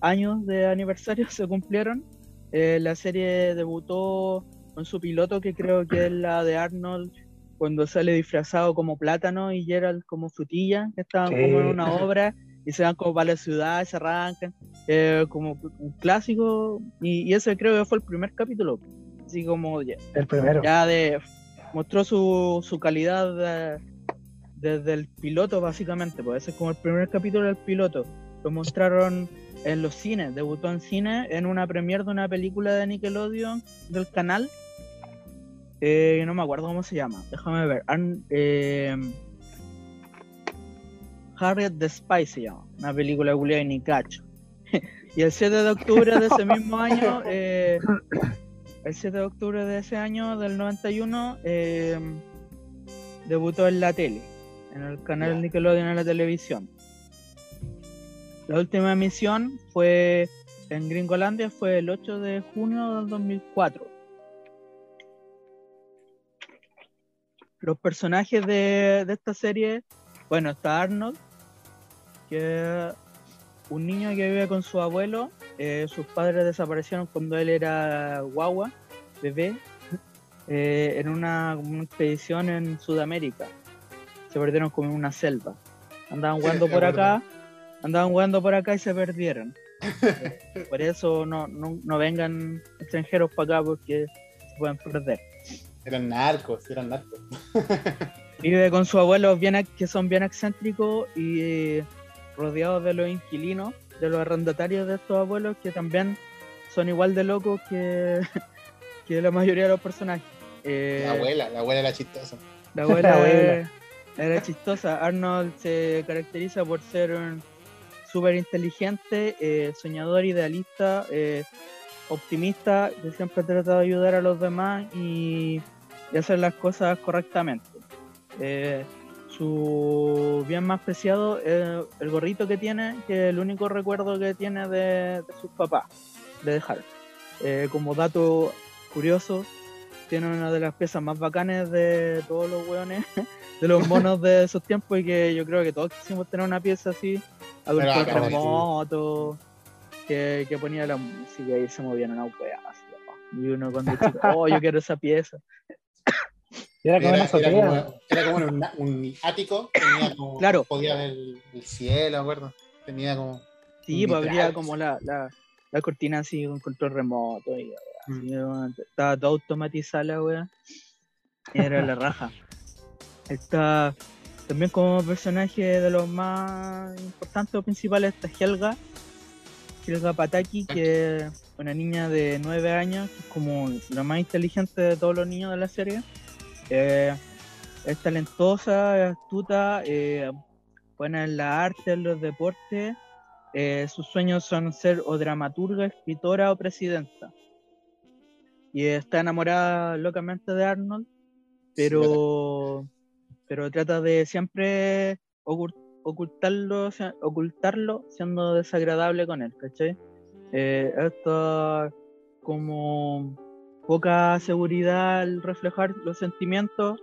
años de aniversario, (laughs) se cumplieron. Eh, la serie debutó con su piloto, que creo que es la de Arnold, cuando sale disfrazado como plátano y Gerald como frutilla, que estaban como en una obra y se van como para la ciudad, se arrancan, eh, como un clásico, y, y, ese creo que fue el primer capítulo así como ya, el primero. Ya de mostró su, su calidad desde el piloto básicamente, pues ese es como el primer capítulo del piloto. Lo mostraron en los cines, debutó en cine en una premiere de una película de Nickelodeon del canal. Eh, no me acuerdo cómo se llama, déjame ver. eh, Harriet the Spy se llama, una película de ni cacho. (laughs) y el 7 de octubre de ese mismo año (laughs) eh, el 7 de octubre de ese año, del 91, eh, debutó en la tele, en el canal Nickelodeon en la televisión. La última emisión fue en Gringolandia, fue el 8 de junio del 2004. Los personajes de, de esta serie, bueno, está Arnold, que es un niño que vive con su abuelo eh, sus padres desaparecieron cuando él era guagua, bebé. eh, en una, expedición en Sudamérica. Se perdieron como en una selva. Andaban jugando por acá, andaban jugando por acá y se perdieron. (laughs) por eso no, no, vengan extranjeros para acá porque se pueden perder. Eran narcos, eran narcos. (laughs) Vive con sus abuelos bien, que son bien excéntricos y eh, rodeados de los inquilinos, de los arrendatarios de estos abuelos que también son igual de locos que, (laughs) que la mayoría de los personajes. Eh, la abuela, la abuela era chistosa. La abuela, Era, chistosa. Arnold se caracteriza por ser súper inteligente, eh, soñador, idealista, eh, optimista, que siempre trata de ayudar a los demás y, hacer las cosas correctamente. su bien más preciado es el gorrito que tiene, que es el único recuerdo que tiene de, sus papás, de dejar. como dato curioso, tiene una de las piezas más bacanes de todos los weones, (laughs) de los monos de esos tiempos y que yo creo que todos quisimos tener una pieza así, adulto remoto, que, que, ponía la música y se movían una weá así. Y uno cuando dice, (laughs) oh, yo quiero esa pieza. Era como, era, como, un, un, ático, tenía como, claro. podía ver el, cielo, acuerdo? Tenía como. Sí, pues habría como la, la, la, cortina así con control remoto y estaba todo automatizada la wea. Era la raja. Está también como personaje de los más importantes o principales está Helga. Helga Pataki, que es una niña de 9 años, que es como la más inteligente de todos los niños de la serie. Eh, es talentosa, es astuta, eh, buena en la arte, en los deportes. Eh, sus sueños son ser o dramaturga, escritora o presidenta y está enamorada locamente de Arnold, pero, pero trata de siempre ocultarlo, ocultarlo siendo desagradable con él, ¿cachai? Eh, como poca seguridad al reflejar los sentimientos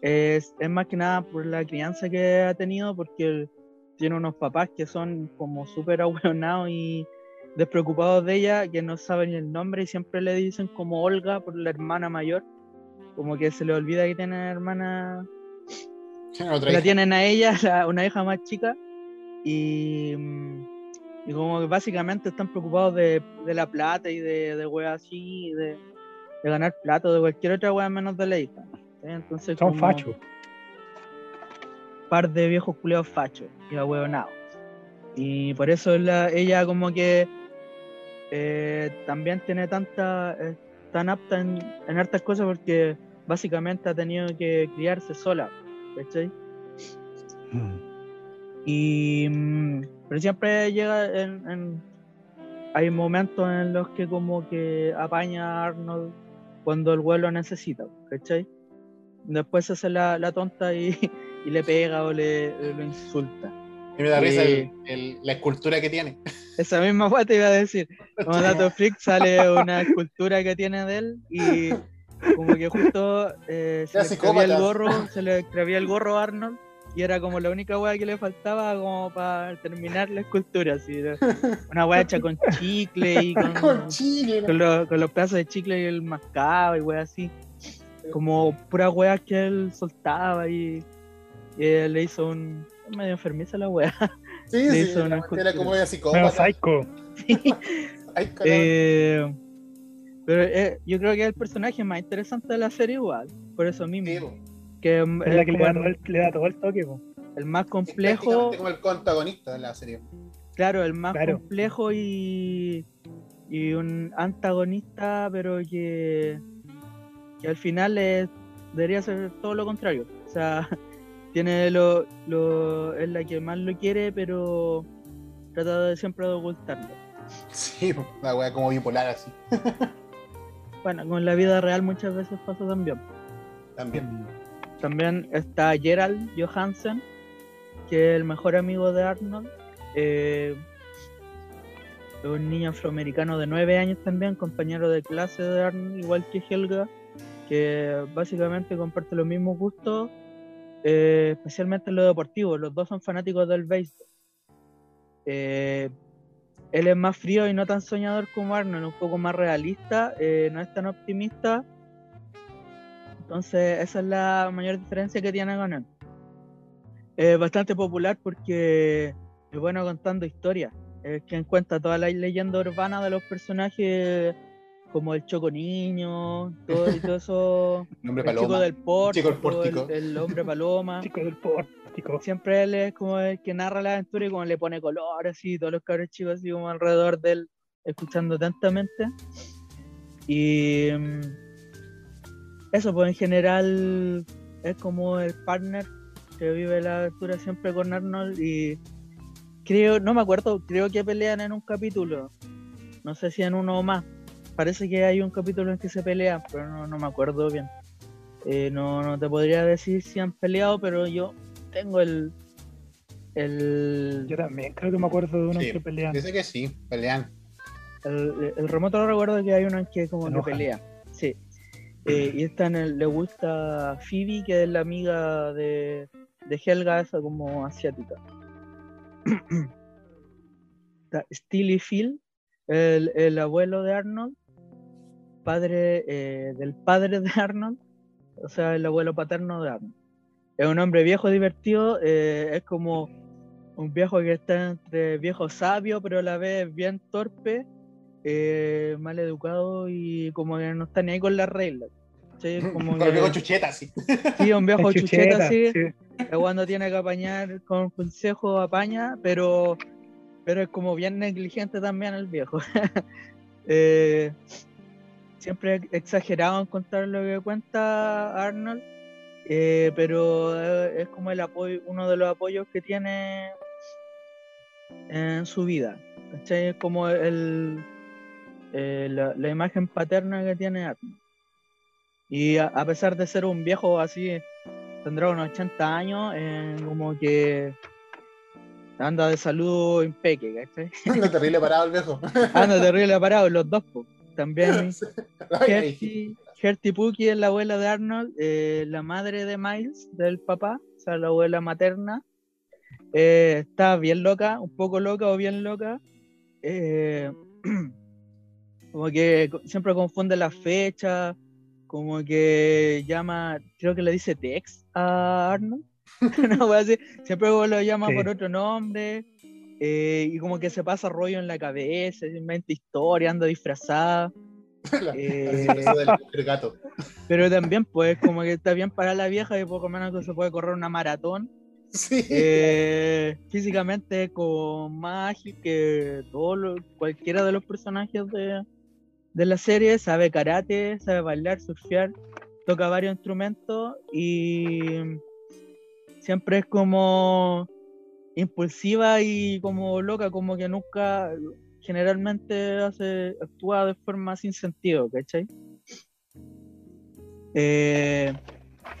es, más que nada por la crianza que ha tenido porque tiene unos papás que son como súper abuelonados y despreocupados de ella, que no saben el nombre y siempre le dicen como Olga por la hermana mayor, como que se le olvida que tiene hermana, la tienen a ella, (laughs) una hija más chica, y, y, como que básicamente están preocupados de, de la plata y de, de así, de, de, ganar plata, de cualquier otra wea menos de la hija. Entonces, Son fachos. Par de viejos culeos fachos y ahueonados. Y por eso la, ella como que eh, también tiene tanta, eh, tan apta en, en, hartas cosas porque básicamente ha tenido que criarse sola, ¿cachai? Hmm. Y mm, pero siempre llega en, hay momentos en los que como que apaña a Arnold cuando el vuelo necesita, ¿cachai? Después se hace la, la tonta y, (laughs) y, le pega o le, lo insulta. Y me da risa la escultura que tiene. (laughs) Esa misma fue te iba a decir. Como dato (laughs) freak sale una escultura que tiene de él y como que justo eh, se le escribía el gorro, se le escribía el gorro a Arnold y era como la única weá que le faltaba como para terminar la escultura, así, una weá hecha con chicle y (laughs) con, con, los, pedazos de chicle y el mascado y weá así, como pura weá que él soltaba y, y él le hizo un medio enfermiza la weá. Sí, sí, era como ella psicópata. psycho. (laughs) eh, pero eh, yo creo que es el personaje más interesante de la serie igual, por eso mismo. que es la que le da, todo el, le da, todo el, toque. El más complejo. como el protagonista de la serie. Claro, el más complejo y, y un antagonista, pero que, que al final es, debería ser todo lo contrario. O sea, (laughs) tiene lo, lo, es la que más lo quiere, pero trata de siempre de ocultarlo. Sí, una wea como bipolar así. (laughs) bueno, con la vida real muchas veces pasa también. También. También está Gerald Johansen, que es el mejor amigo de Arnold. Eh, un niño afroamericano de 9 años también, compañero de clase de Arnold, igual que Helga, que básicamente comparte los mismos gustos eh, especialmente en lo deportivo. Los dos son fanáticos del béisbol. Eh, él es más frío y no tan soñador como Arnold, un poco más realista, eh, no es tan optimista. Entonces, esa es la mayor diferencia que tiene con él. Es bastante popular porque es bueno contando historias. Es quien cuenta toda la leyenda urbana de los personajes como el Choco Niño, todo, y todo eso. (laughs) El hombre el paloma. chico del pórtico, Chico. El, el hombre paloma. Chico del pórtico. Siempre él es como el que narra la aventura y como le pone color así, todos los cabros chicos así como alrededor de él, escuchando atentamente. Y mm, eso, pues en general es como el partner que vive la aventura siempre con Arnold y creo, no me acuerdo, creo que pelean en un capítulo, no sé si en uno o más. Parece que hay un capítulo en que se pelean, pero no, no me acuerdo bien. Eh, no, no te podría decir si han peleado, pero yo tengo el. El, Yo también creo que me acuerdo de uno Sí, que pelean. Dice que sí, pelean. el, el remoto lo recuerdo que hay uno en que como que pelea. Sí. Eh, y esta en el, le gusta Phoebe, que es la amiga de, de Helga, esa como asiática. (clears throat) Está Steely Phil, el, el abuelo de Arnold, padre eh, del padre de Arnold, o sea, el abuelo paterno de Arnold. Es un hombre viejo divertido, eh, es como un viejo que está entre viejo sabio, pero a la vez bien torpe, eh, mal educado y como que no está ni ahí con las reglas. ¿sí? (laughs) Como Con el viejo chucheta, sí. (laughs) sí, un viejo chucheta, sí. que cuando tiene que apañar con consejo apaña, pero, pero es como bien negligente también el viejo. (laughs) Eh, siempre exagerado en contar lo que cuenta Arnold, eh, pero eh, es como el apoyo, uno de los apoyos que tiene en su vida. ¿cachai? Es como el, eh, la, la imagen paterna que tiene Arnold. Y a, a pesar de ser un viejo así, tendrá unos 80 años, eh, como que anda de salud impeque, ¿cachai? (laughs) Anda terrible parado el viejo. Anda terrible parado, los dos. También (laughs) Gertie Pookie es la abuela de Arnold, eh, la madre de Miles, del papá, o sea, la abuela materna. Eh, está bien loca, un poco loca o bien loca. Eh, (clears throat) como que siempre confunde las fechas, como que llama, creo que le dice Tex a Arnold. (laughs) Una wea así. Siempre lo llama Sí. por otro nombre. eh, y como que se pasa rollo en la cabeza, inventa historia, anda disfrazada. La- (laughs) Eh, del gato. pero también, pues, como que está bien para la vieja y poco menos que se puede correr una maratón. Sí. Eh, físicamente es como más ágil que todo lo- cualquiera de los personajes de, de la serie. Sabe karate, sabe bailar, surfear, toca varios instrumentos y siempre es como impulsiva y como loca, como que nunca generalmente hace, actúa de forma sin sentido, ¿cachai? Eh,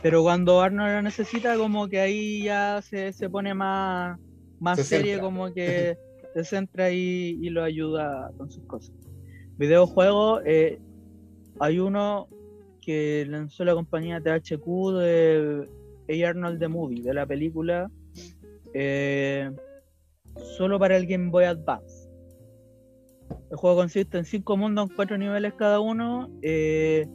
pero cuando Arnold lo necesita, como que ahí ya se, se pone más, más Se serie, centra. como que se centra y, y lo ayuda con sus cosas. Videojuegos, eh, hay uno que lanzó la compañía THQ de A. Arnold the Movie, de la película, eh, solo para el Game Boy Advance. El juego consiste en cinco mundos, en cuatro niveles cada uno. eh,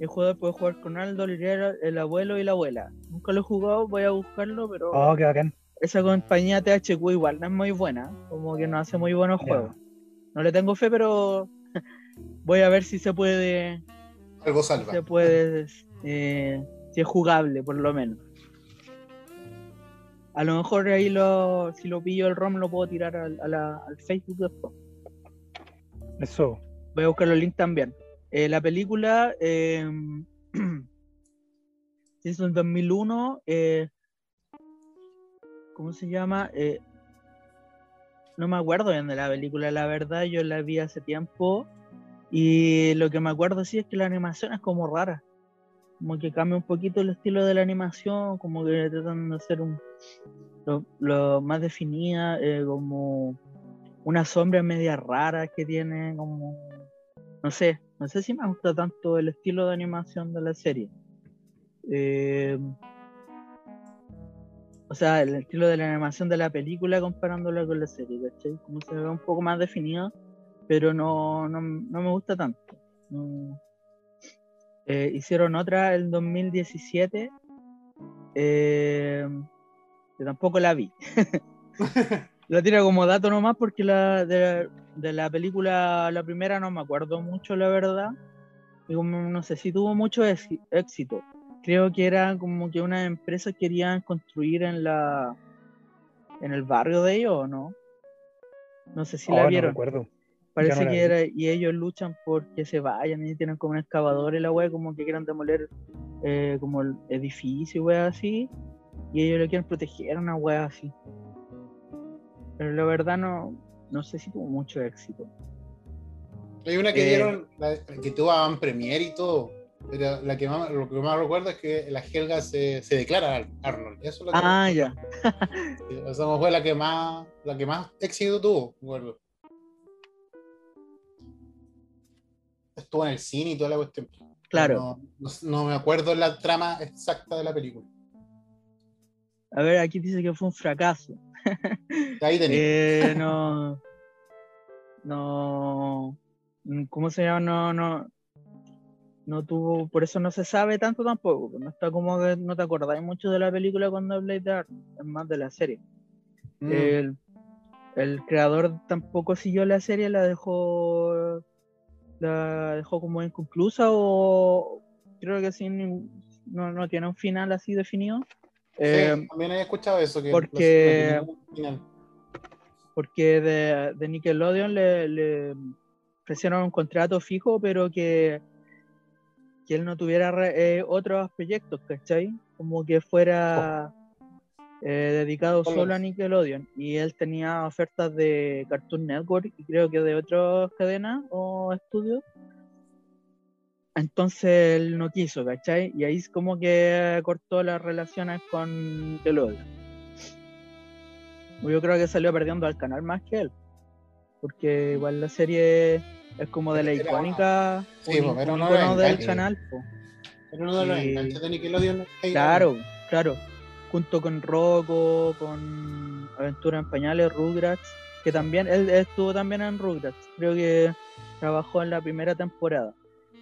el jugador puede jugar con Aldo, el abuelo y la abuela. Nunca lo he jugado, voy a buscarlo, pero Oh, qué bacán. esa compañía THQ igual no es muy buena, como que no hace muy buenos juegos. No le tengo fe, pero (laughs) voy a ver si se puede, Algo si salva. se puede, eh, si es jugable por lo menos. A lo mejor ahí lo, si lo pillo el ROM lo puedo tirar al, a la- al Facebook después. Eso. Voy a buscar los links también. Eh, la película eh, se hizo en 2001. eh, ¿Cómo se llama? Eh, no me acuerdo bien de la película, la verdad. Yo la vi hace tiempo. Y lo que me acuerdo sí es que la animación es como rara. Como que cambia un poquito el estilo de la animación. Como que tratan de hacer un, lo, lo más definida. eh, como unas sombras medias raras que tiene. Como no sé, no sé si me gusta tanto el estilo de animación de la serie. Eh, o sea, el estilo de la animación de la película comparándola con la serie, ¿cachai? Como se ve un poco más definido, pero no, no, no me gusta tanto. Eh, hicieron otra el 2017, eh, que tampoco la vi. (laughs) la tira como dato nomás porque la, de, la película, la primera no me acuerdo mucho, la verdad. Y como no sé si tuvo mucho éxito. Creo que era como que unas empresas querían construir en la en el barrio de ellos, ¿o no? No sé si la oh, vieron. No recuerdo. Parece que era, y ellos luchan porque se vayan y tienen como un excavador y la wea, como que quieran demoler eh, como el edificio, wea así, y ellos le quieren proteger una wea así. Pero la verdad no, no sé si tuvo mucho éxito. Hay una que eh, dieron, que tuvo a Premier y todo. Pero la que más, lo que más recuerdo es que la Helga se, se declara a Arnold. Eso es lo que ah, ya. Esa fue la que más, la que más éxito tuvo, recuerdo. Estuvo en el cine y toda la cuestión. Claro. No, me acuerdo la trama exacta de la película. A ver, aquí dice que fue un fracaso. (laughs) Ahí eh, (laughs) no. No. ¿Cómo se llama? No, no no tuvo, por eso no se sabe tanto tampoco, pues, no está como que no te acordáis mucho de la película cuando habláis de es más de la serie. Mm. El, el, creador tampoco siguió la serie, la dejó la dejó como inconclusa o creo que sin no, no tiene un final así definido. Eh, también he escuchado eso. Que porque porque de, de Nickelodeon le, le ofrecieron un contrato fijo, pero que que él no tuviera eh, otros proyectos, ¿cachai? Como que fuera eh, dedicado solo a Nickelodeon. Y él tenía ofertas de Cartoon Network y creo que de otras cadenas o estudios. Entonces él no quiso, ¿cachai? Y ahí es como que cortó las relaciones con Nickelodeon. Yo creo que salió perdiendo al canal más que él. Porque igual la serie es como de la icónica. Sí, pero no era del canal. Pero uno de los enganches de Nickelodeon. Claro, claro. Junto con Rocco, con Aventura en Pañales, Rugrats, que también, él estuvo también en Rugrats. Creo que trabajó en la primera temporada.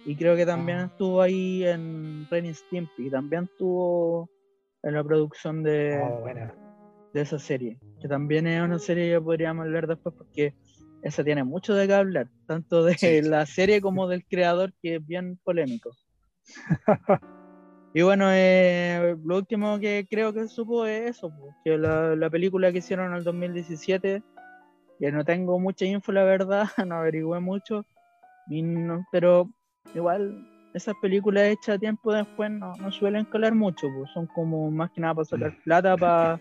Y creo que también ah. estuvo ahí en Ren Stimpy. También estuvo en la producción de, oh, de esa serie. Que también es una serie que podríamos hablar después porque esa tiene mucho de qué hablar, tanto de (laughs) la serie como del creador, que es bien polémico. (laughs) y bueno, eh, lo último que creo que supo es eso, que la, película que hicieron en el 2017, que no tengo mucha info, la verdad, (laughs) no averigüé mucho, pero igual esas películas hechas tiempo después no, no suelen colar mucho, pues son como más que nada para sacar (laughs) plata, para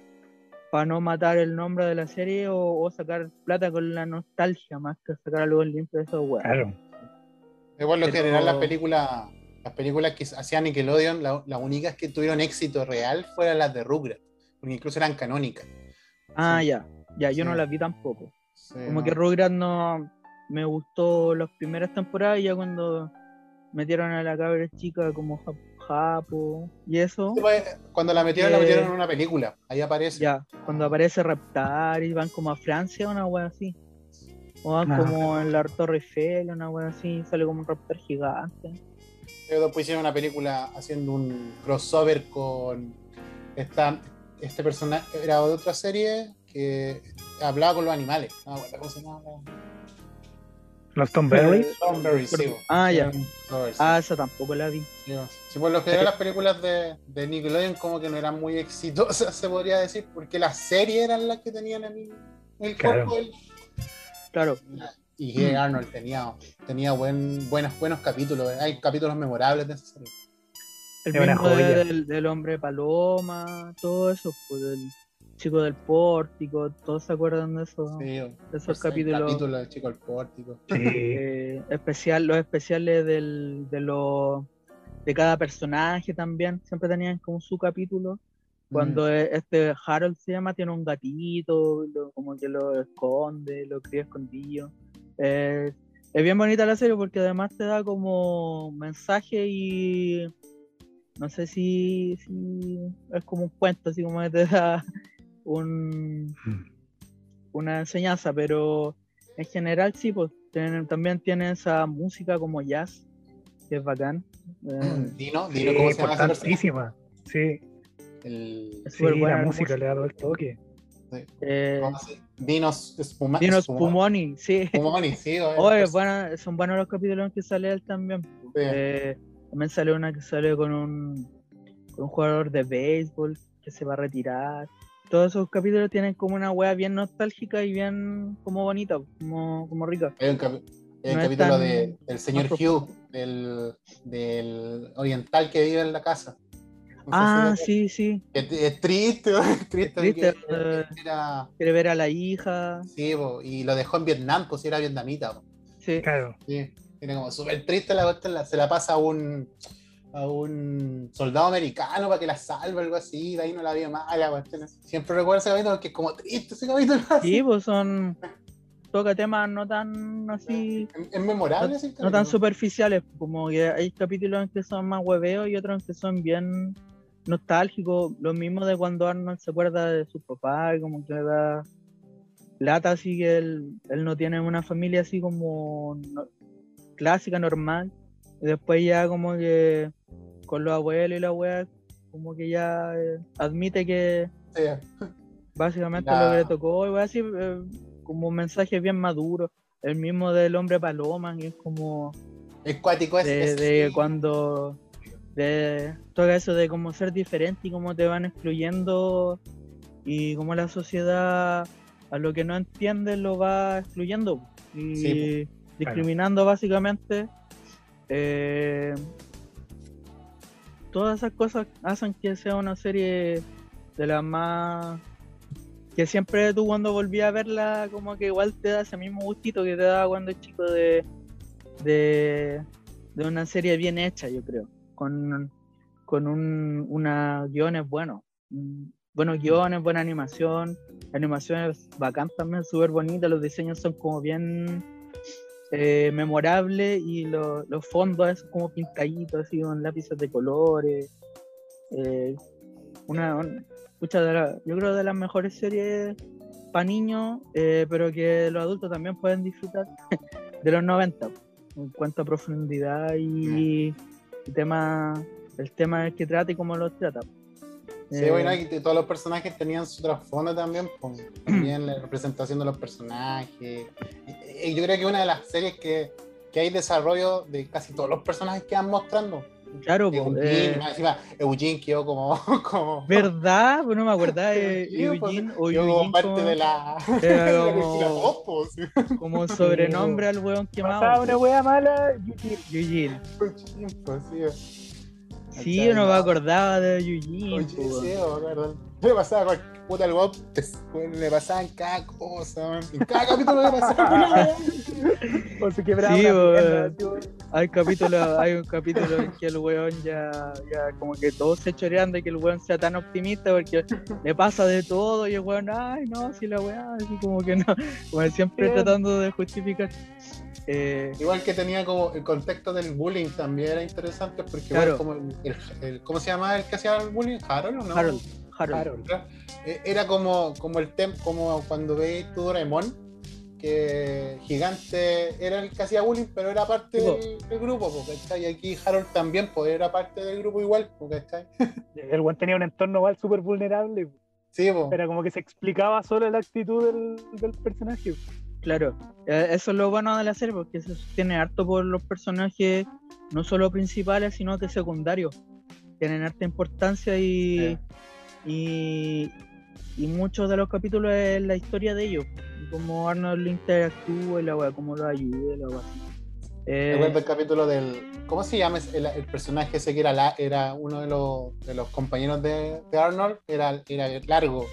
para no matar el nombre de la serie o, sacar plata con la nostalgia más que sacar algo limpio de esos weón. Claro. Igual lo general las películas, las películas que hacían Nickelodeon, las únicas que tuvieron éxito real fueron las de Rugrats, porque incluso eran canónicas. Ah, ya, ya, yo no las vi tampoco. Como que Rugrats no me gustó las primeras temporadas y ya cuando metieron a la cabra chica como Japo y eso. Pues, cuando la metieron, la metieron en una película. Ahí aparece. Ya, cuando aparece Reptar y van como a Francia, una wea así. O van ah. como en la Torre Eiffel, una wea así, sale como un Raptor gigante. Luego después hicieron una película haciendo un crossover con esta, este personaje, era de otra serie que hablaba con los animales. Ah, bueno, ¿cómo se llama? ¿Los Tom Berry? sí. Ah, ya. Ah, esa tampoco la vi. Sí, por lo general las películas de, de, Nickelodeon como que no eran muy exitosas, (laughs) se podría decir, porque las series eran las que tenían el, el claro. Claro. Y que Arnold tenía, tenía buen, buenos, buenos capítulos. Hay capítulos memorables de esa serie. El mismo del, del, hombre paloma, todo eso, pues, Chico del Pórtico, ¿todos se acuerdan de, eso, sí, de esos capítulos? capítulo del Chico del Pórtico. (laughs) Eh, especial, los especiales del, de, lo, de cada personaje también, siempre tenían como su capítulo. Cuando mm. e, este Harold se llama, tiene un gatito, como que lo esconde, lo cría escondido. es bien bonita la serie porque además te da como mensaje y no sé si, si es como un cuento, así como que te da un, mm. una enseñanza, pero en general sí, pues también tiene esa música como jazz, que es bacán. Eh, Dino, Dino, ¿cómo se llama? Sí. El... Es sí, la música le ha dado el toque. Eh, Dinos, Spuma, Dinos Spumoni, sí. Spumoni, sí. (laughs) Oye, bueno, son buenos los capítulos en que sale él también. Eh, también sale una que sale con un, con un jugador de béisbol que se va a retirar. Todos esos capítulos tienen como una wea bien nostálgica y bien como bonita, como, como rica. Hay un, capítulo de, del señor Hugh, del, del oriental que vive en la casa ah, sí, sí. Es, (laughs) triste, es triste. triste Quiere ver a la hija. Sí, y lo dejó en Vietnam, pues era vietnamita. Sí. Claro. Sí. Tiene como súper triste la se la pasa a un a un soldado americano para que la salve, algo así, de ahí no la vio mala, Siempre recuerdo ese capítulo porque es como triste ese capítulo. (laughs) Sí, pues son toca temas no tan así. Es, memorable, no, no, tan superficiales, como que hay capítulos en que son más hueveos y otros en que son bien nostálgico, lo mismo de cuando Arnold se acuerda de su papá, y como que le da lata así que él, él no tiene una familia así como clásica, normal, y después ya como que con los abuelos y la abuela, como que ya eh, admite que básicamente lo que le tocó, y así eh, como un mensaje bien maduro, el mismo del hombre paloma, y es como... Es cuático, es, de cuando de todo eso de cómo ser diferente y cómo te van excluyendo y cómo la sociedad a lo que no entiende lo va excluyendo y discriminando básicamente eh, todas esas cosas hacen que sea una serie de las más que siempre tú cuando volví a verla como que igual te da ese mismo gustito que te da cuando es chico de, de, de una serie bien hecha yo creo con, con un, una guiones buenos. Buenos guiones, buena animación. La animación bacán también, súper bonita. Los diseños son como bien eh, memorables y los fondos son como pintaditos, así con lápices de colores. Eh, una, mucha de yo creo de las mejores series para niños, eh, pero que los adultos también pueden disfrutar (laughs) de los 90 en cuanto a profundidad y, el tema, el tema que trata y cómo lo trata. Sí, bueno, y todos los personajes tenían su trasfondo también, pues, (clears throat) también la representación de los personajes. Y, yo creo que una de las series que, que, hay desarrollo de casi todos los personajes que van mostrando. Claro, Eugene, eh... encima Eugene quedó como, (laughs) como... ¿Verdad? Pues no me acordaba de Eugene. o Eugene como parte de la... (laughs) como, como sobrenombre (laughs) al weón quemado. Pasaba una wea mala, Eugene. Eugene. Pues, sí. Sí, yo no me acordaba de Eugene. Sí, sí, me pasaba con puta el Bob, le pasaban cada cosa, en cada capítulo le pasaba (laughs) o se quebraba. Sí, hay, capítulo, hay un capítulo en que el weón ya, ya como que todos se chorean de que el weón sea tan optimista porque le pasa de todo y el weón, ay no, si la weá, así como que no, como siempre tratando de justificar. Eh, igual que tenía como el contexto del bullying también era interesante porque claro. como el, ¿cómo se llama el que hacía el bullying? Harold, ¿no? Harold. Harold. Eh, era como, como el tem, como cuando veis tu Doraemon, que Gigante era el que hacía bullying, pero era parte del, grupo, Y aquí Harold también pues, era parte del grupo igual, ¿cachai? (laughs) El buen tenía un entorno igual súper vulnerable. Sí, Era como que se explicaba solo la actitud del, del personaje. Claro, eh, eso es lo bueno de la serie, porque se tiene harto por los personajes, no solo principales, sino que secundarios. Tienen harta importancia y, y, muchos de los capítulos es la historia de ellos, como Arnold interactúa y la weá, cómo lo ayuda, la weá. Eh, Recuerdo el capítulo del. ¿Cómo se llama el, el, personaje ese que era, la, era uno de los, de los compañeros de, de Arnold? Era, era largo.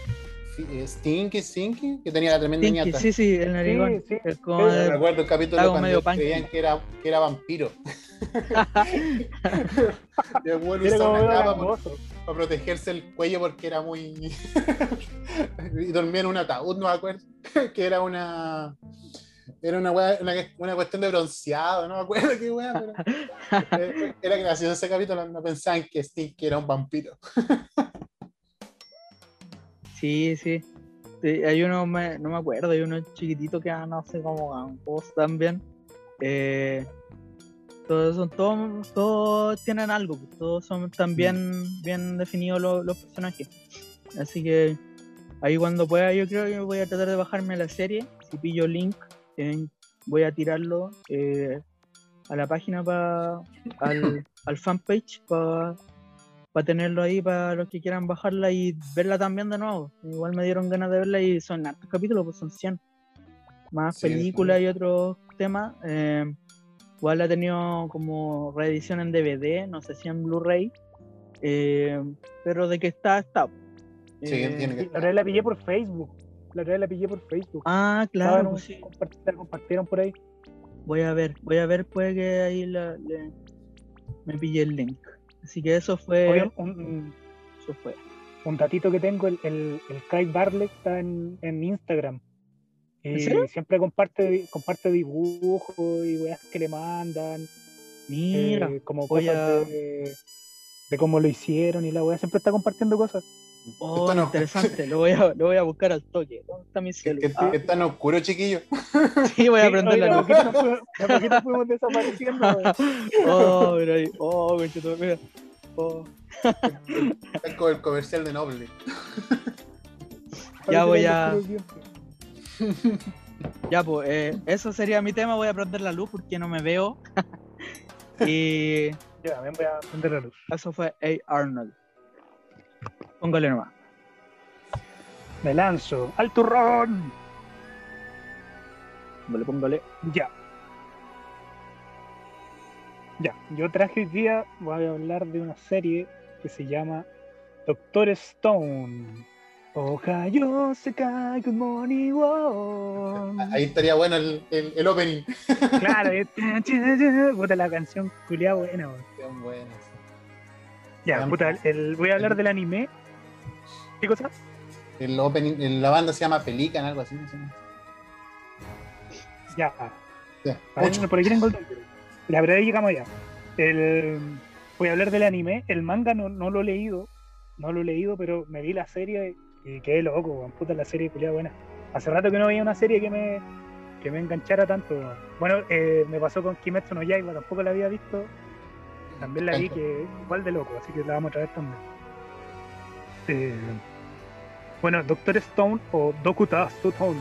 Eh, Stinky, Stinky, que tenía la tremenda Stinky, Sí, sí, el narigón. Sí, sí. recuerdo el capítulo cuando creían que era, que era vampiro. y (laughs) (laughs) el bueno usaba una capa para, protegerse el cuello porque era muy. (laughs) y dormía en un ataúd, no me acuerdo. que era una. Era una, una, una, cuestión de bronceado, no me acuerdo qué weá, pero. era gracioso ese capítulo, no pensaban que Stinky era un vampiro. Sí, sí. hay uno, no me acuerdo, hay uno chiquitito que no sé cómo post también. Eh, Todos son todos, todos tienen algo, pues, todos son también bien definidos los, personajes. Así que ahí cuando pueda yo creo que voy a tratar de bajarme la serie. Si pillo link, eh, voy a tirarlo eh, a la página para al, al fanpage para para tenerlo ahí para los que quieran bajarla y verla también de nuevo. Igual me dieron ganas de verla y son hartos capítulos, pues son 100. Más películas y otros temas. Eh, igual ha tenido como reedición en DVD, no sé si en Blu-ray. Eh, pero de que está, está. Sí, eh, tiene que La verdad la pillé por Facebook. La verdad la pillé por Facebook. Ah, claro. Pues la compartieron por ahí. Voy a ver, voy a ver, puede que ahí la, me pillé el link. Así que eso fue. un, eso fue. Un datito que tengo, el, el, Craig Barley está en, Instagram. Y siempre comparte, comparte dibujos y weas que le mandan. Mira, eh, como cosas de, cómo lo hicieron y la wea siempre está compartiendo cosas. Oh, interesante, lo voy, a, lo voy a buscar al toque. ¿Dónde está mi celular? ¿Es tan oscuro, chiquillo? (laughs) Sí, voy a prender la luz. A poquito fuimos desapareciendo. (laughs) oh, mira ahí. Oh, mira. Oh. (laughs) Es como el comercial de Noble. ya voy a. ya, pues, eh, eso sería mi tema. Voy a prender la luz porque no me veo. y. Yo también voy a prender la luz. Eso fue A. Arnold. Póngale nomás. Me lanzo. ¡Al turrón! Póngale, póngale. Ya. Ya, yo traje hoy día, voy a hablar de una serie que se llama Doctor Stone. Ohio se cae, good morning, Ahí estaría bueno el, el, opening. Claro, (laughs) puta la canción culia buena, buena. Ya, puta, el, voy a hablar del anime. ¿Qué cosa? El opening, la banda se llama Pelican, algo así. Ya. ya. por aquí tengo el la verdad llegamos ya. El, voy a hablar del anime. El manga no, no, lo he leído. No lo he leído, pero me vi la serie y quedé loco, puta la serie culia buena. Hace rato que no veía una serie que me, que me enganchara tanto. Bueno, eh, me pasó con Kimetsu no Yaiba, tampoco la había visto. También la vi que igual de loco, así que la vamos a traer también. Eh, bueno, Doctor Stone o Dokuta Stone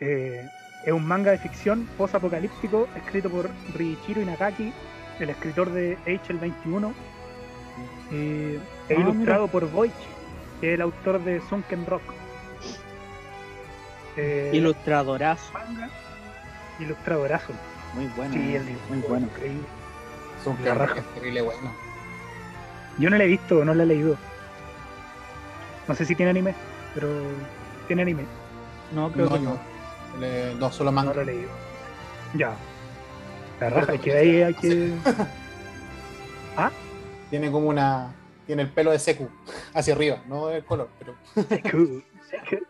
eh, es un manga de ficción post-apocalíptico escrito por Riichiro Inagaki, el escritor de H el 21, e ah, ilustrado por Boich, que es el autor de Sunken Rock. Eh, Ilustradorazo. ilustradorazo. Muy bueno. Sí, muy bueno. Increíble. Sunken Rock es terrible bueno. Yo no lo he visto, no lo he leído. No sé si tiene anime, pero tiene anime. No, creo que no no, solo manga. No lo he leído. Ya. La raja, que ahí hay que. (laughs) ¿Ah? Tiene como una. Tiene el pelo de Seku hacia arriba, no el color, pero. Seku, Seku.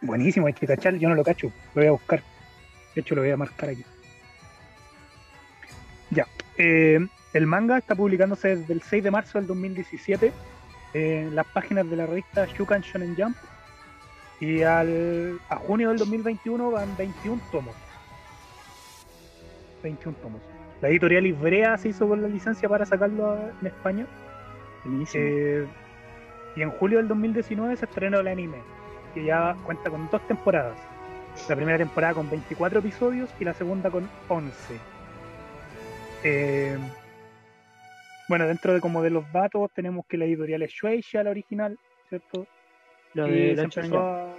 Buenísimo, hay que cachar, yo no lo cacho, lo voy a buscar. De hecho, lo voy a marcar aquí. Ya. Eh, el manga está publicándose desde el 6 de marzo del 2017 en las páginas de la revista Shukan Shonen Jump y al, a junio del 2021 van 21 tomos. 21 tomos. La editorial Ibrea se hizo con la licencia para sacarlo en España. Eh, y en julio del 2019 se estrenó el anime, que ya cuenta con dos temporadas. La primera temporada con 24 episodios y la segunda con 11. Eh, bueno, dentro de como de los datos tenemos que la editorial es Shueisha, la original, ¿cierto? La de la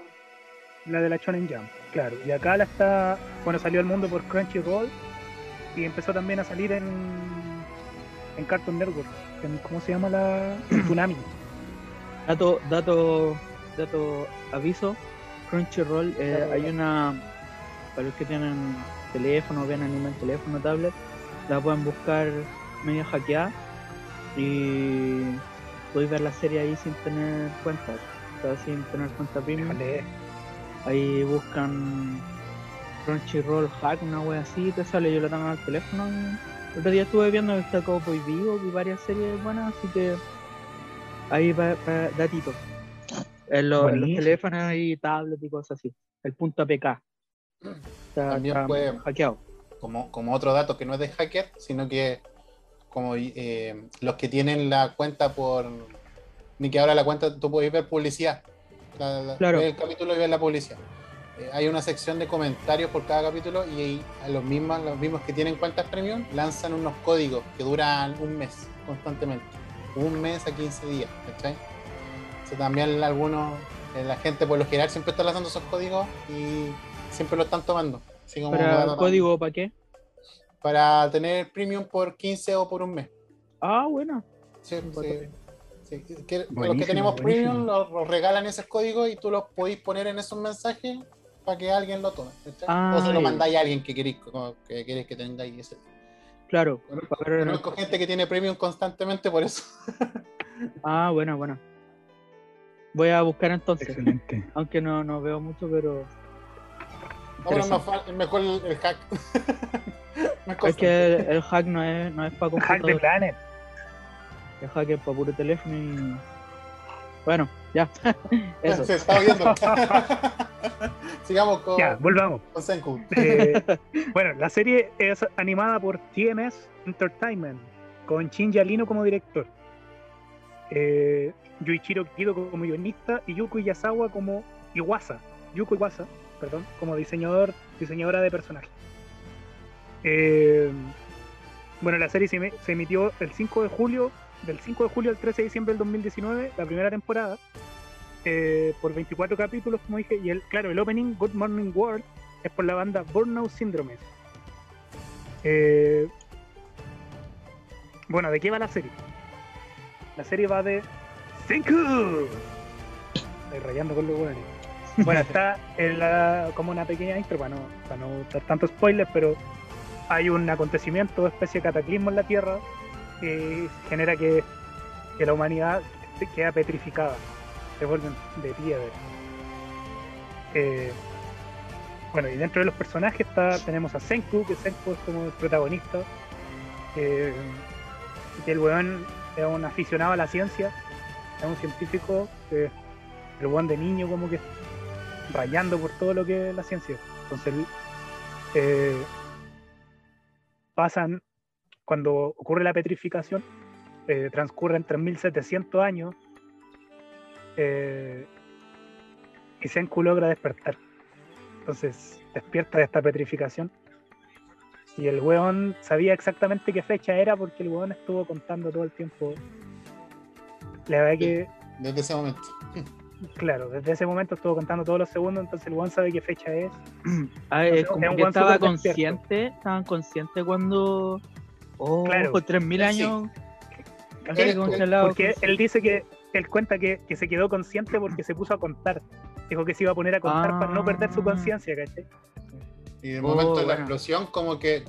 La de la Shonen Jump, claro. Y acá la está, bueno, salió al mundo por Crunchyroll y empezó también a salir en, en Cartoon Network. ¿Cómo se llama la? Tsunami. (clears throat) Dato, dato, dato, aviso. Crunchyroll, eh, hay una, para los que tienen teléfono, ven anime en teléfono, tablet, la pueden buscar medio hackeada y podéis ver la serie ahí sin tener cuenta sin tener cuenta premium. Ahí buscan Crunchyroll Hack, una wea así, te sale, yo la tengo al teléfono. El otro día estuve viendo está Cowboy Vivo y varias series buenas, así que ahí va, datito. En los, teléfonos y tablets y cosas así. El punto APK. También puede, hackeado. como, como otro dato que no es de hacker, sino que como eh, los que tienen la cuenta por. Ni que ahora la cuenta tú puedes ver publicidad. claro. El capítulo y ver la publicidad. Eh, hay una sección de comentarios por cada capítulo y a los mismos, los mismos que tienen cuentas premium lanzan unos códigos que duran un mes constantemente. Un mes a 15 días, ¿cachai? también algunos, eh, la gente por lo general siempre está lanzando esos códigos y siempre lo están tomando. ¿Para código para qué? Para tener premium por 15 o por un mes. Ah, bueno. Sí, sí. los que tenemos premium los, regalan esos códigos y tú los podéis poner en esos mensajes para que alguien lo tome. o se lo mandáis a alguien que queréis que, queréis que tengáis ese. Claro. Conozco gente que tiene premium constantemente por eso. (laughs) ah, bueno, bueno. Voy a buscar entonces. Excelente. Aunque no, no veo mucho, pero. Ahora es mejor el, hack. (laughs) es que el, hack no es, no es para computador. Hack de Planet. El hack es para puro teléfono y. Bueno, ya. (laughs) Eso. Se está viendo. (laughs) Sigamos con. Ya, volvamos. Con Senku. Eh, bueno, la serie es animada por TMS Entertainment, con Shinji Alino como director. Eh, Yuichiro Kido como guionista y Yuko Iyasawa como Iwasa, Yuko Iwasa, perdón, como diseñador, diseñadora de personajes. Eh, bueno, la serie se, emitió el 5 de julio, del 5 de julio al 13 de diciembre del 2019, la primera temporada, eh, por 24 capítulos, como dije, y el, claro, el opening Good Morning World es por la banda Burnout Syndrome. Eh, bueno, ¿de qué va la serie? La serie va de Senku. Rayando con los buenos. Bueno, está en la, como una pequeña intro para no, para no dar tantos spoilers, pero hay un acontecimiento, especie de cataclismo en la Tierra que genera que, que la humanidad queda petrificada, se vuelven de piedra. Eh, bueno, y dentro de los personajes está, tenemos a Senku, que Senku es como el protagonista, que el weón es un aficionado a la ciencia es un científico que el buen de niño como que rayando por todo lo que es la ciencia. Entonces eh, pasan, cuando ocurre la petrificación, eh, transcurren 3.700 años eh, y Senku logra despertar. Entonces despierta de esta petrificación y el weón sabía exactamente qué fecha era porque el weón estuvo contando todo el tiempo la verdad que. Desde ese momento. Claro, desde ese momento estuvo contando todos los segundos, entonces el one sabe qué fecha es. (clears throat) Ah, es como que estaba consciente, estaban conscientes cuando. Oh, claro. 3000 años. Porque él dice que él cuenta que, que, se quedó consciente porque se puso a contar. Dijo que se iba a poner a contar para no perder su ah. conciencia, ¿cachai? Y en el momento de la oh, explosión, como que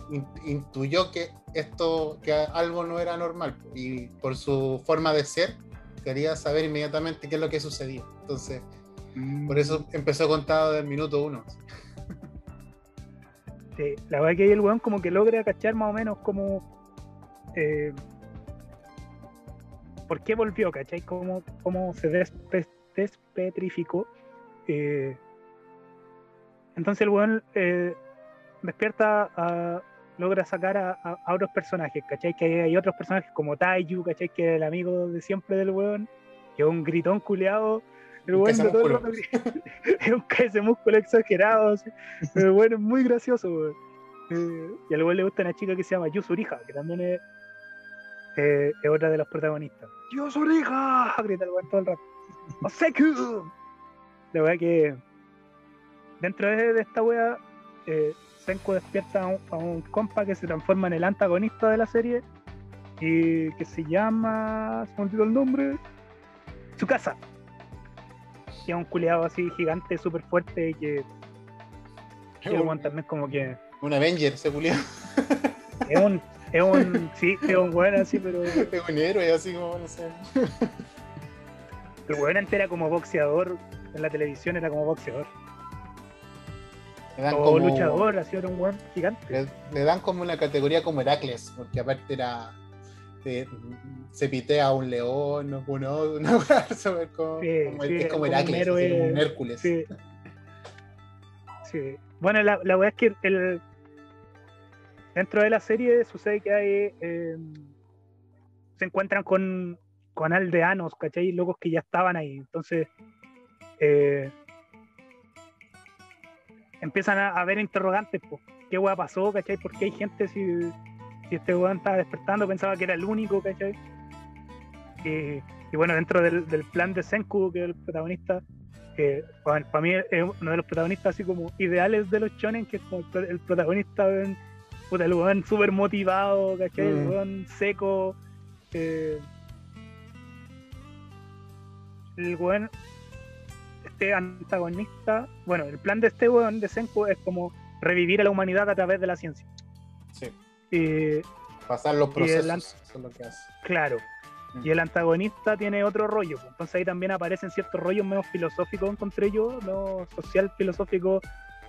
intuyó que esto, que algo no era normal. Y por su forma de ser, quería saber inmediatamente qué es lo que sucedía. Entonces, por eso mm. empezó contado del minuto uno. Sí, la verdad que ahí el weón como que logra cachar más o menos como eh, por qué volvió, ¿cachai? Cómo, cómo se despetrificó. Eh, entonces el weón eh, despierta a, logra sacar a, otros personajes, ¿cachai? Que hay, otros personajes como Taiyu, ¿cachai? Que es el amigo de siempre del weón, que es un gritón culeado. El weón de todo el (laughs) es un ese músculo exagerado, pero bueno, es muy gracioso, weón. Eh, y al weón le gusta una chica que se llama Yusurija, que también es, eh, es otra de los protagonistas. ¡Yusurija! Grita el weón todo el rato. ¡Oseku! La weá que dentro de, esta weá eh, Senko despierta a un, compa que se transforma en el antagonista de la serie y que se llama, se me olvidó el nombre, su casa. Que es un culeado así gigante, súper fuerte y que, que un, también como que... Un Avenger ese culeado. (laughs) Es un, es un, sí, es un weón así, pero... Es un héroe así como, no sé. El weón antes era como boxeador, en la televisión era como boxeador. Le como, luchador, así era un weón gigante. Le, dan como una categoría como Heracles, porque aparte era. se pitea a un león, uno, una (laughs) como, es como Heracles, un, un Hércules. Sí. Bueno, la, la weá es que el, dentro de la serie sucede que hay. Em, se encuentran con, con aldeanos, ¿cachai? Locos que ya estaban ahí. Entonces. Eh, empiezan a haber interrogantes, pues, ¿qué hueá pasó, cachai? ¿Por qué hay gente si, si este weón estaba despertando? Pensaba que era el único, ¿cachai? Y, bueno, dentro del, plan de Senku, que es el protagonista, que para mí es uno de los protagonistas así como ideales de los shonen, que es como el, protagonista, puta, el weón súper motivado, ¿cachai? El mm. weón seco. Eh, el weón este antagonista, bueno, el plan de este weón de Senku es como revivir a la humanidad a través de la ciencia. Sí. Pasar los procesos, eso es lo que hace. Claro. Mm. Y el antagonista tiene otro rollo. Pues. Entonces ahí también aparecen ciertos rollos menos filosóficos, encontré yo, no social filosófico,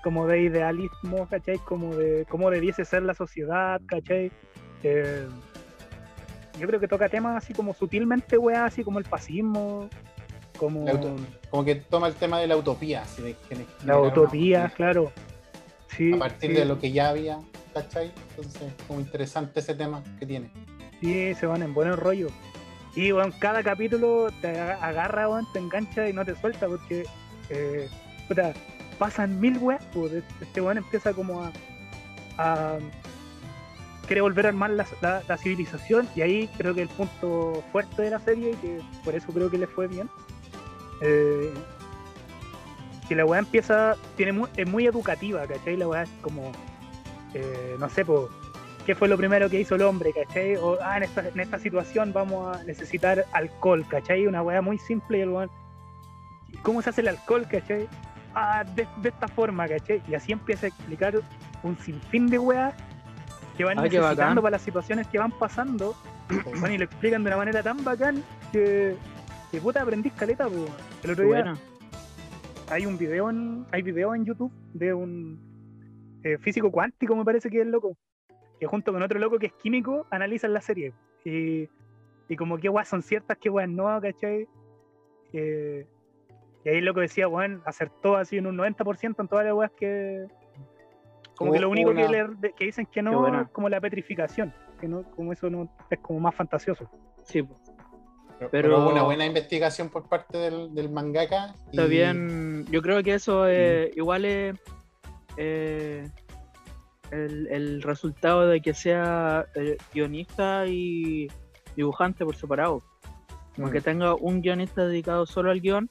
como de idealismo, ¿cachai? Como de cómo debiese ser la sociedad, ¿cachai? Eh, yo creo que toca temas así como sutilmente, weá, así como el fascismo, como... como que toma el tema de la utopía. la utopía, claro. Sí, a partir de lo que ya había, ¿cachai? Entonces, como interesante ese tema que tiene. Sí, se van en buen rollo. Y bueno, cada capítulo te agarra, bueno, te engancha y no te suelta porque eh, pasan mil weas. Pues, este weón empieza como a, a quiere volver a armar la, civilización y ahí creo que el punto fuerte de la serie y que por eso creo que le fue bien eh, que la weá empieza, tiene es muy educativa, ¿cachai? La weá es como, eh, no sé, pues, ¿qué fue lo primero que hizo el hombre, ¿cachai? O, ah, en esta, en esta situación vamos a necesitar alcohol, ¿cachai? Una weá muy simple y el weón, ¿cómo se hace el alcohol, ¿cachai? Ah, de, esta forma, ¿cachai? Y así empieza a explicar un sinfín de weas que van ah, necesitando para las situaciones que van pasando. (clears throat) y lo explican de una manera tan bacán que que puta aprendí caleta, pues. El otro día hay un video en, hay video en YouTube de un eh, físico cuántico, me parece que es loco, que junto con otro loco que es químico analizan la serie. Y, y como que guas son ciertas, que guas no, ¿cachai? Eh, y ahí lo que decía, weón, acertó así en un 90% en todas las weas que. Como que lo único que, le, que dicen que no es como la petrificación, que no, como eso no es como más fantasioso. Sí, pues. Pero, una buena investigación por parte del, mangaka. Está bien, yo creo que eso eh, igual es eh, el, resultado de que sea eh, guionista y dibujante por separado. Como que mm. tenga un guionista dedicado solo al guion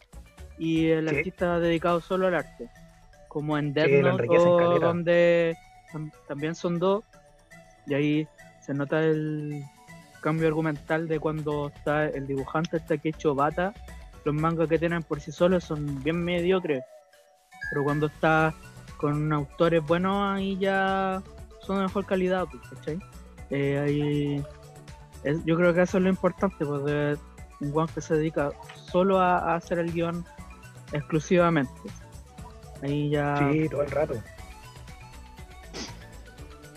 y el artista dedicado solo al arte. Como en Death Note, donde también son dos, y ahí se nota el, cambio argumental de cuando está el dibujante está que hecho bata, los mangas que tienen por sí solos son bien mediocres. Pero cuando está con autores buenos ahí ya son de mejor calidad, pues, eh, ahí yo creo que eso es lo importante, porque un guan que se dedica solo a, hacer el guion exclusivamente. Ahí ya. Sí, todo el rato.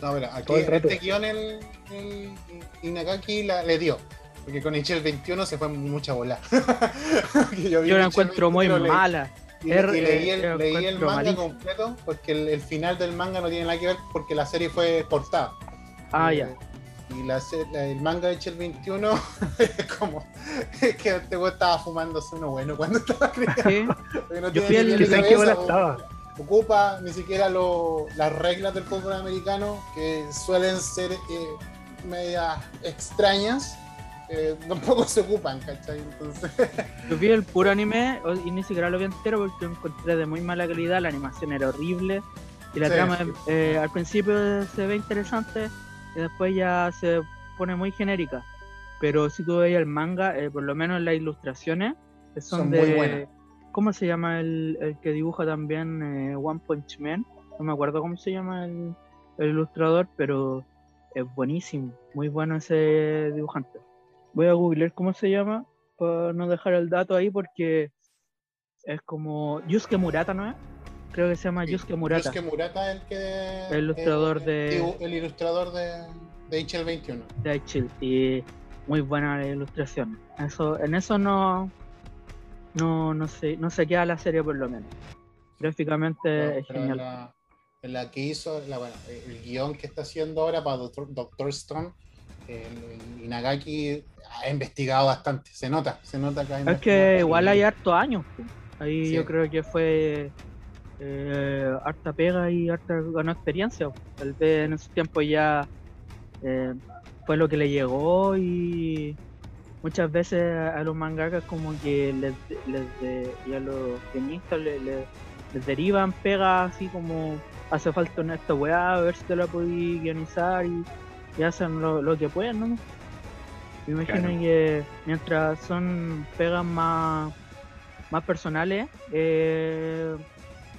No, mira, aquí este guion el, el Inagaki la, le dio. Porque con el 21 se fue mucha bola. (laughs) yo, la encuentro muy mala. Y, leí el, leí el manga completo porque el, final del manga no tiene nada que ver porque la serie fue cortada. Ah, ya. Y la, el manga de el 21 (laughs) es como es que este güey estaba fumándose uno bueno cuando estaba (laughs) creando. No yo fui el que estaba ocupa ni siquiera las reglas del fútbol americano, que suelen ser eh, medias extrañas, eh, (laughs) tampoco se ocupan, ¿cachai? Entonces... (laughs) Yo vi el puro anime y ni siquiera lo vi entero porque lo encontré de muy mala calidad, la animación era horrible y la trama eh, al principio se ve interesante y después ya se pone muy genérica. Pero si tú veías el manga, por lo menos las ilustraciones, son, de, muy buenas ¿Cómo se llama el, que dibuja también eh, One Punch Man? No me acuerdo cómo se llama el, ilustrador, pero es buenísimo, muy bueno ese dibujante. Voy a googlear cómo se llama para no dejar el dato ahí porque es como Yusuke Murata, ¿no es? Creo que se llama Yusuke Murata. Yusuke Murata el que el ilustrador de el ilustrador de de 21. De HL y muy buena la ilustración. Eso en eso no no, no sé, no se queda la serie por lo menos. Gráficamente es genial. la que hizo la, bueno, el guion que está haciendo ahora para Doctor, Stone. El, Inagaki ha investigado bastante, se nota, se nota que Es que igual hay harto años. Ahí yo creo que fue eh, harta pega y harta ganó experiencia. Tal vez en ese tiempo ya eh, fue lo que le llegó y muchas veces a los mangakas como que les, y a los guionistas les, derivan pegas así como hace falta en esta weá, a ver si te la podéis guionizar y, hacen lo, que pueden, ¿no? Me imagino que mientras son pegas más, más personales, eh,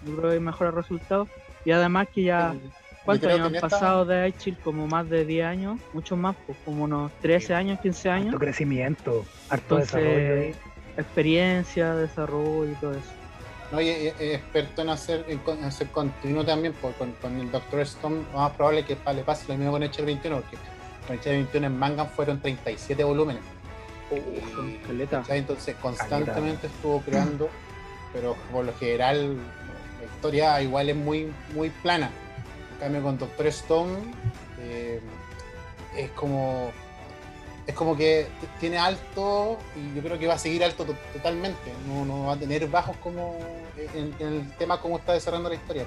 yo creo que hay mejores resultados. Y además que ya, ¿cuántos años han pasado de Aichil? Como más de 10 años, mucho más, pues como unos 13 años, 15 años. Harto crecimiento, harto desarrollo. Experiencia, desarrollo y todo eso. No, y es experto en hacer, en hacer continuo también, pues, con, con, el Doctor Stone, lo más probable que le pase lo mismo con Eche 21, porque con Eche 21 en manga fueron 37 volúmenes. entonces constantemente estuvo creando, pero por lo general la historia igual es muy, muy plana. En cambio con Doctor Stone eh, es como es como que tiene alto y yo creo que va a seguir alto totalmente. No, va a tener bajos como en, el tema como está desarrollando la historia.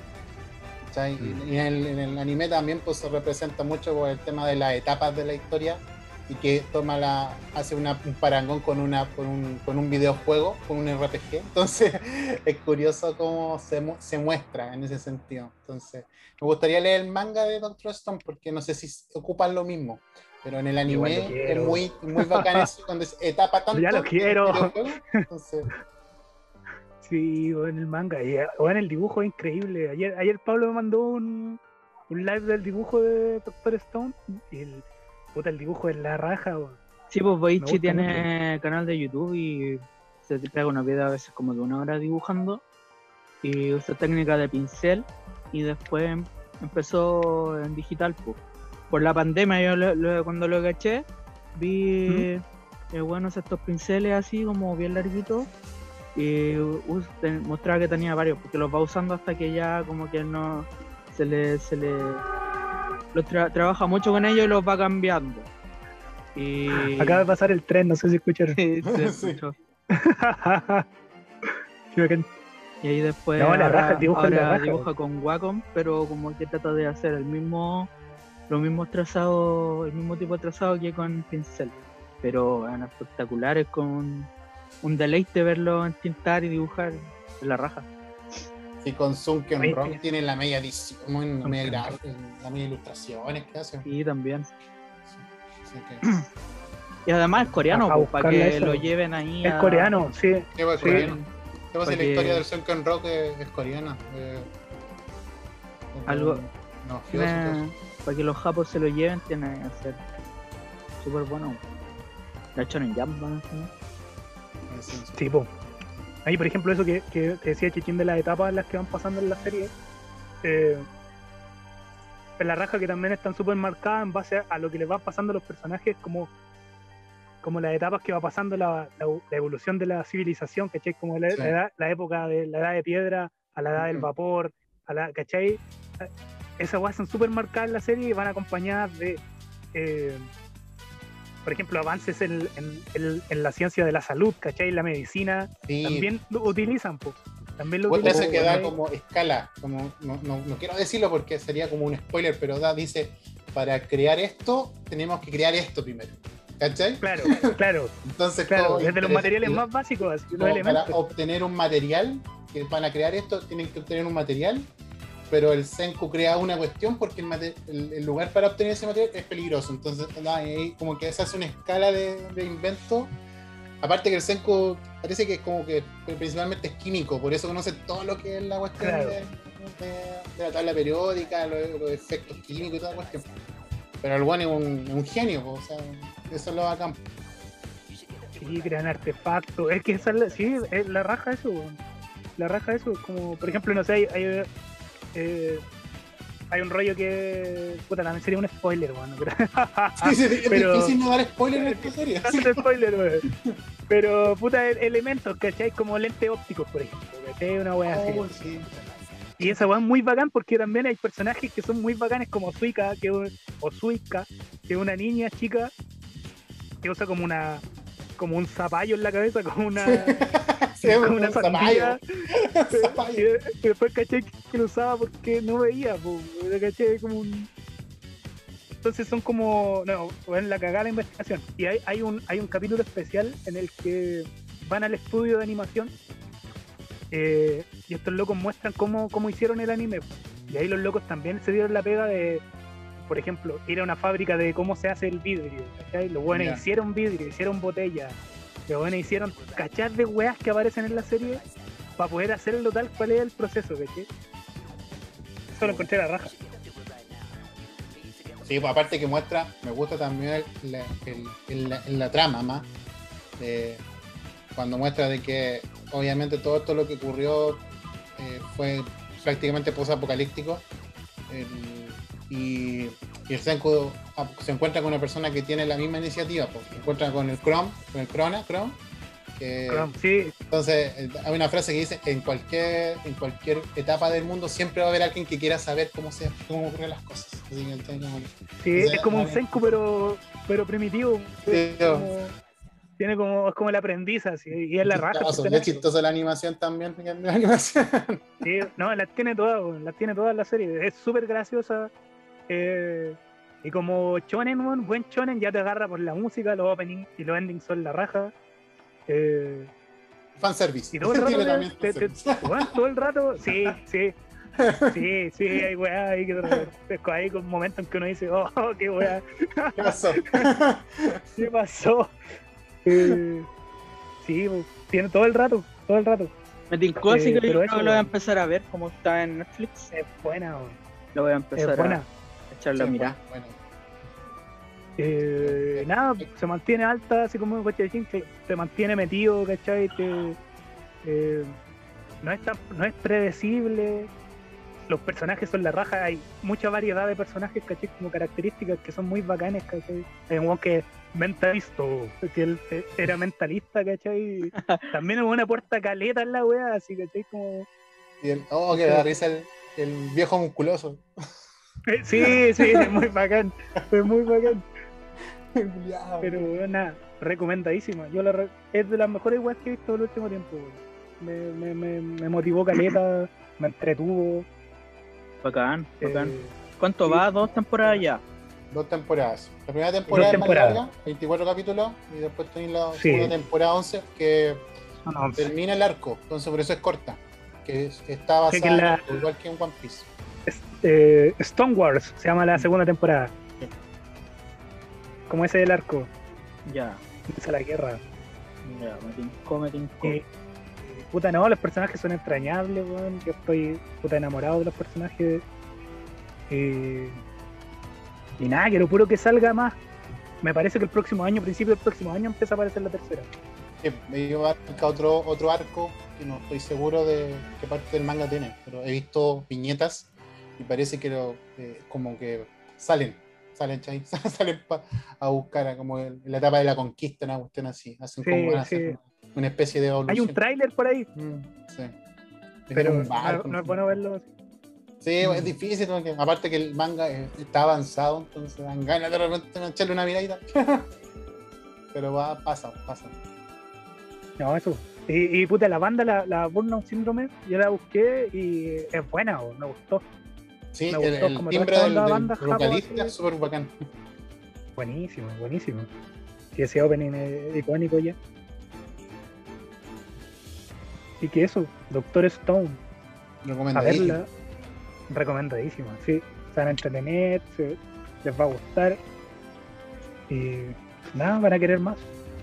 Mm. Y, en, el, anime también pues se representa mucho el tema de las etapas de la historia y que toma la hace una, un parangón con una con un, con un videojuego con un RPG (laughs) entonces es curioso cómo se, se muestra en ese sentido entonces me gustaría leer el manga de Doctor Stone porque no sé si ocupan lo mismo pero en el anime es muy, muy bacán eso (laughs) cuando es etapa tanto ya lo quiero entonces (laughs) sí o en el manga o en el dibujo es increíble ayer ayer Pablo me mandó un, un live del dibujo de Doctor Stone y el Puta, el dibujo es la raja, Sí, pues Boichi tiene canal de YouTube y se pega una vida a veces como de una hora dibujando y usa técnica de pincel y después em, empezó en digital. Pues. Por la pandemia yo cuando lo caché vi eh, buenos estos pinceles así como bien larguitos y mostraba que tenía varios porque los va usando hasta que ya como que no se le, se le trabaja mucho con ellos y los va cambiando. Y... Acaba de pasar el tren, no sé si escucharon. Sí, (laughs) se escuchó. (laughs) y ahí después dibuja, con Wacom, pero como que trata de hacer el mismo los mismos trazados, el mismo tipo de trazado que con pincel. Pero eran espectaculares con un deleite verlo tintar y dibujar en la raja. Y con Sunken Rock tiene la media edición, la media la media ilustraciones que hace. Sí, también. (clears throat) Y además es coreano, pues, para que lo lleven ahí. Es coreano, sí. ¿Qué pasa, coreano? ¿Qué pasa? La historia del Sunken Rock es, coreana. Eh, Algo. No, para que los japos se lo lleven, tiene que ser súper bueno. La en Jump, ¿no? Sí, pues. Ahí, por ejemplo, eso que, decía Chichín de las etapas en las que van pasando en la serie, eh, en la raja que también están súper marcadas en base a, lo que les va pasando a los personajes, como, como las etapas que va pasando la, evolución de la civilización, ¿cachai? Como la, la, época de la edad de piedra, a la edad del vapor, a la, ¿cachai? Esas cosas son súper marcadas en la serie y van acompañadas de. Eh, por ejemplo, avances en, la ciencia de la salud, ¿cachai? La medicina, también lo utilizan, pues. También lo utilizan. que da como escala, como, no, quiero decirlo porque sería como un spoiler, pero da, dice, para crear esto, tenemos que crear esto primero. ¿Cachai? Claro, (laughs) claro. Entonces, claro, desde los materiales más básicos, así, para obtener un material, que van a crear esto, tienen que obtener un material pero el Senku crea una cuestión porque el, lugar para obtener ese material es peligroso. Entonces, ahí como que se hace una escala de, invento. Aparte que el Senku parece que es como que principalmente es químico, por eso conoce todo lo que es la cuestión de, la tabla periódica, los, efectos químicos y toda la cuestión. Pero el bueno es un, genio, o sea, eso es lo bacán. Sí, crean artefactos. Es que esa, sí, es la raja eso. La raja eso, como por ejemplo, no sé, hay eh, hay un rollo que. Puta, también sería un spoiler, bueno. Pero, (laughs) es pero, difícil no dar spoiler en esta serie. (laughs) spoiler, Pero, puta, elementos, ¿cachai? Como lentes ópticos, por ejemplo, ¿cachai? Una wea así. Oh, Y esa weá es muy bacán porque también hay personajes que son muy bacanes como Suika, que, o Suika, que es una niña chica que usa como una como un zapallo en la cabeza, como una, (laughs) como una zapallo. (laughs) Y, después caché que lo usaba porque no veía, pues, caché como un entonces son como, no, en la cagada de investigación. Y hay, hay, un, hay un capítulo especial en el que van al estudio de animación eh, y estos locos muestran cómo, cómo hicieron el anime. Y ahí los locos también se dieron la pega de, por ejemplo, ir a una fábrica de cómo se hace el vidrio. Los buenos hicieron vidrio, hicieron botella. Los buenos hicieron cachar de weas que aparecen en la serie para poder hacerlo tal cual es el proceso, ¿cachai? Eso lo encontré a la raja. Sí, pues aparte que muestra, me gusta también el, la, trama más, cuando muestra de que obviamente todo esto lo que ocurrió eh, fue prácticamente post-apocalíptico y, el Senku se encuentra con una persona que tiene la misma iniciativa, pues, se encuentra con el Chrome, con el Crona, Chrome, entonces, eh, hay una frase que dice, en cualquier, en cualquier etapa del mundo siempre va a haber alguien que quiera saber cómo se cómo ocurren las cosas. sí, es como un Senku, pero, pero primitivo. tiene como, es como el aprendiz, así, y es la raja. Es chistosa la animación también. (laughs) La animación. Sí, no, las tiene todas, las tiene todas la serie. Es súper graciosa. Eh, y como Chonen, buen Chonen, ya te agarra por la música, los openings y los endings son la raja. Eh, Fanservice. Y todo el (laughs) rato, todo el rato, (laughs) sí, sí. Sí, sí, hay weá ahí que hay un momento en que uno dice, oh, qué weá. ¿Qué pasó? (laughs) ¿Qué pasó? Eh, sí, tiene todo el rato, todo el rato. Me tincó así eh, que yo lo voy a empezar a ver como está en Netflix. Es buena, Lo voy a empezar a Eh, nada, se mantiene alta, así como un coche de se mantiene metido, ¿cachai? Eh, no, es no es predecible, los personajes son la raja, hay mucha variedad de personajes, ¿cachai? Como características que son muy bacanes, ¿cachai? Hay un que es mentalista, que él eh, era mentalista, ¿cachai? (laughs) También hubo una puerta caleta en la wea, así, ¿cachai? Como... Y el, oh, que da risa el, el viejo musculoso. Sí, sí, es muy bacán, es muy bacán. Pero nada, recomendadísima. Yo la es de las mejores weas que he visto en el último tiempo. Me, me, me, me motivó caleta, me entretuvo. Bacán, bacán. Eh, ¿Cuánto va? ¿Dos temporadas ya? Dos temporadas. La primera temporada es más larga, 24 capítulos, y después tenéis la segunda temporada 11, que termina el arco, entonces por eso es corta. Que está basada igual que en One Piece. Eh, Stone Wars se llama la segunda temporada como ese del arco. Ya. Empieza la guerra. Ya, me tincó, me tincó. Eh, puta, no, los personajes son entrañables, weón. Yo estoy puta enamorado de los personajes. Eh, y nada, quiero puro que salga más. Me parece que el próximo año, principio del próximo año, empieza a aparecer la tercera. Sí, me dio otro, otro arco que no estoy seguro de qué parte del manga tiene, pero he visto viñetas y parece que lo, eh, como que salen salen, (laughs) salen a buscar como en la etapa de la conquista, una cuestión así. Hacen como una especie de evolución. Hay un tráiler por ahí. Mm, sí. Pero no, es bueno verlo Sí, es difícil, aparte que el manga está avanzado, entonces dan ganas de repente echarle una miradita. (laughs) Pero va, pasa, pasa. No, eso. Y, y puta, la banda, la, la Burnout Syndrome, yo la busqué y es buena, me gustó. Sí, el, el timbre del, del vocalista es súper bacán. Buenísimo, buenísimo. Y ese opening es icónico ya. Y que eso, Doctor Stone. Recomendadísimo. A verla, recomendadísima, sí. Se van a entretener, les va a gustar. Y nada, van a querer más.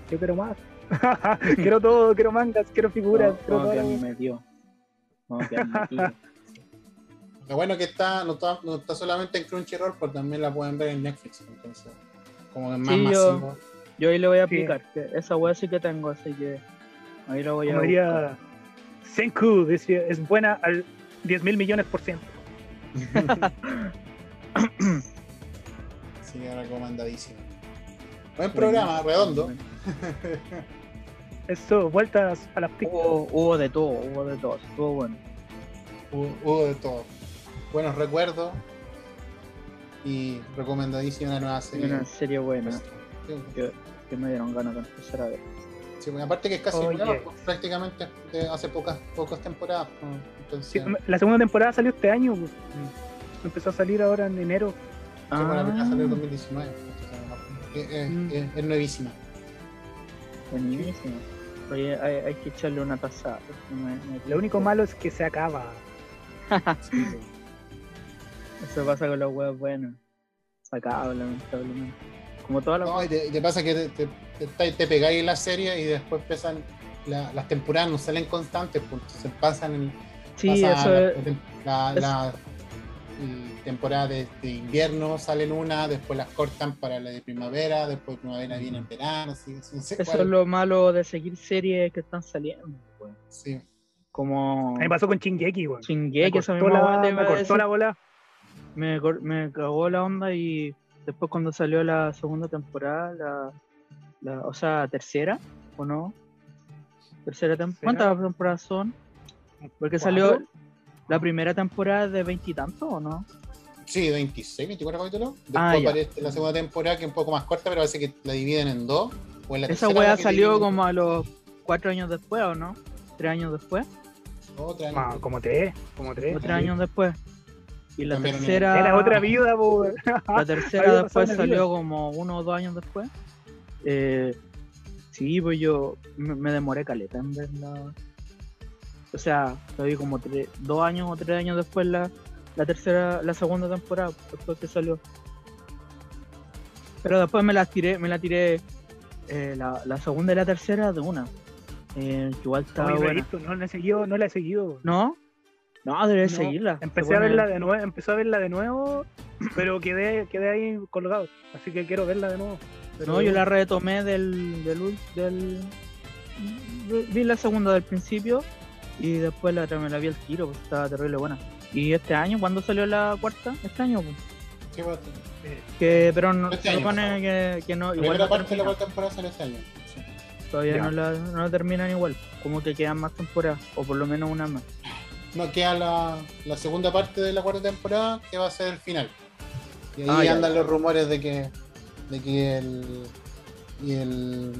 Yo quiero más. (laughs) quiero todo, quiero mangas, quiero figuras, quiero todo. Que me dio. No, que lo bueno que está no, está, no está solamente en Crunchyroll, pero también la pueden ver en Netflix. Entonces, como es más sí, masivo. Yo, ahí le voy a aplicar. Esa web sí que tengo, así que ahí lo voy a. Diría, Senku es buena al 10 mil millones por ciento. sí, recomendadísimo. Buen programa, redondo. Eso, vueltas a las hubo, hubo de todo, hubo de todo, estuvo bueno. hubo, de todo. Buenos recuerdos y recomendadísima una nueva serie. Una serie buena. Que, me dieron ganas de empezar a ver. Sí, bueno, aparte que es casi pues, prácticamente hace pocas, pocas temporadas. Entonces... la segunda temporada salió este año. Pues. Mm. Empezó a salir ahora en enero. Sí, bueno, la primera salió en 2019. Mm. es, nuevísima. Buenísima. Oye, hay, que echarle una pasada. Lo único malo es que se acaba. Eso pasa con los huevos buenos. Se acaba, lamentablemente. Como todas las No, y te, pasa que te, te, te, pegáis en la serie y después empiezan las temporadas no salen constantes, porque se pasan en. Sí, eso la, la, temporada de, invierno salen una, después las cortan para la de primavera, después primavera viene en verano. Eso es lo malo de seguir series que están saliendo. Pues. Sí. Como. A mí pasó con Chingeki, güey. Chingeki, esa misma la, me cortó la bola. Me, me cagó la onda y después cuando salió la segunda temporada, la, o sea, tercera, ¿o no? Tercera temporada. ¿Cuántas temporadas son? Porque salió la primera temporada de veintitantos, ¿o no? Sí, 26, 24 capítulos. Ah, después aparece la segunda temporada, que es un poco más corta, pero parece que la dividen en dos. Esa weá salió como a los cuatro años después, ¿o no? ¿Tres años después? Ah, como tres, como tres. tres años después. Y la tercera. Era otra vida, (laughs) La tercera (laughs) después salió como uno o dos años después. Eh, sí, pues yo me, demoré caleta en verla. O sea, lo vi como dos años o tres años después la, la tercera, la segunda temporada, después que salió. Pero después me la tiré, me la tiré eh, la, la, segunda y la tercera de una. Eh, igual estaba buena. no la he seguido, no la he seguido. ¿No? No, debe seguirla. Empecé a verla de nuevo, empecé a verla de nuevo, pero quedé, quedé ahí colgado. Así que quiero verla de nuevo. No, yo la retomé del, del, del, Vi la segunda del principio y después la, me la vi al tiro, pues estaba terrible buena. ¿Y este año? ¿Cuándo salió la cuarta? ¿Este año? ¿Qué que, pero no, este se supone que, que, no. Igual parte de la cuarta temporada sale este año. Todavía no la, no la terminan igual. Como que quedan más temporadas, o por lo menos una más. No, queda la, la segunda parte de la cuarta temporada, que va a ser el final. Y ahí ah, andan los rumores de que, de que el, y el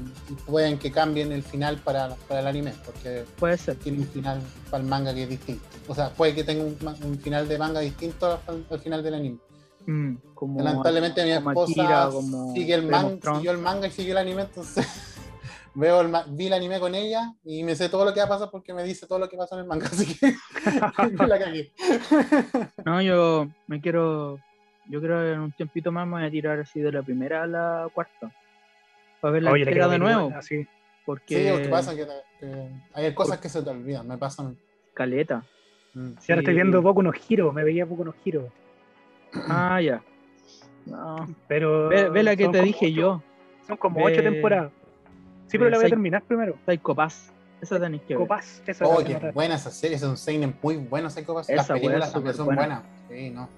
pueden que cambien el final para, para, el anime, porque puede ser. tiene un final para el manga que es distinto. O sea, puede que tenga un, un final de manga distinto al, final del anime. Mm, como, Lamentablemente mi esposa sigue el manga, siguió el manga y siguió el anime, entonces veo el, vi el anime con ella y me sé todo lo que va a pasar porque me dice todo lo que pasa en el manga, (laughs) así que la cagué. (laughs) no, yo me quiero, yo creo que en un tiempito más me voy a tirar así de la primera a la cuarta para ver la Oye, de nuevo. sí. Porque... Sí, porque pasa que, hay cosas que se te olvidan, me pasan. Caleta. Mm. Si ahora estoy viendo poco unos giros, me veía poco unos giros. Ah, ya. No. Pero. Ve, la que te dije yo. Son como ocho temporadas. Sí, pero la voy a terminar primero. Psycho Pass. Esa tenéis que ver. Pass. Esa oh, qué buena esa serie. Es un seinen muy bueno, Psycho Pass. Las películas también son buenas. Sí, no.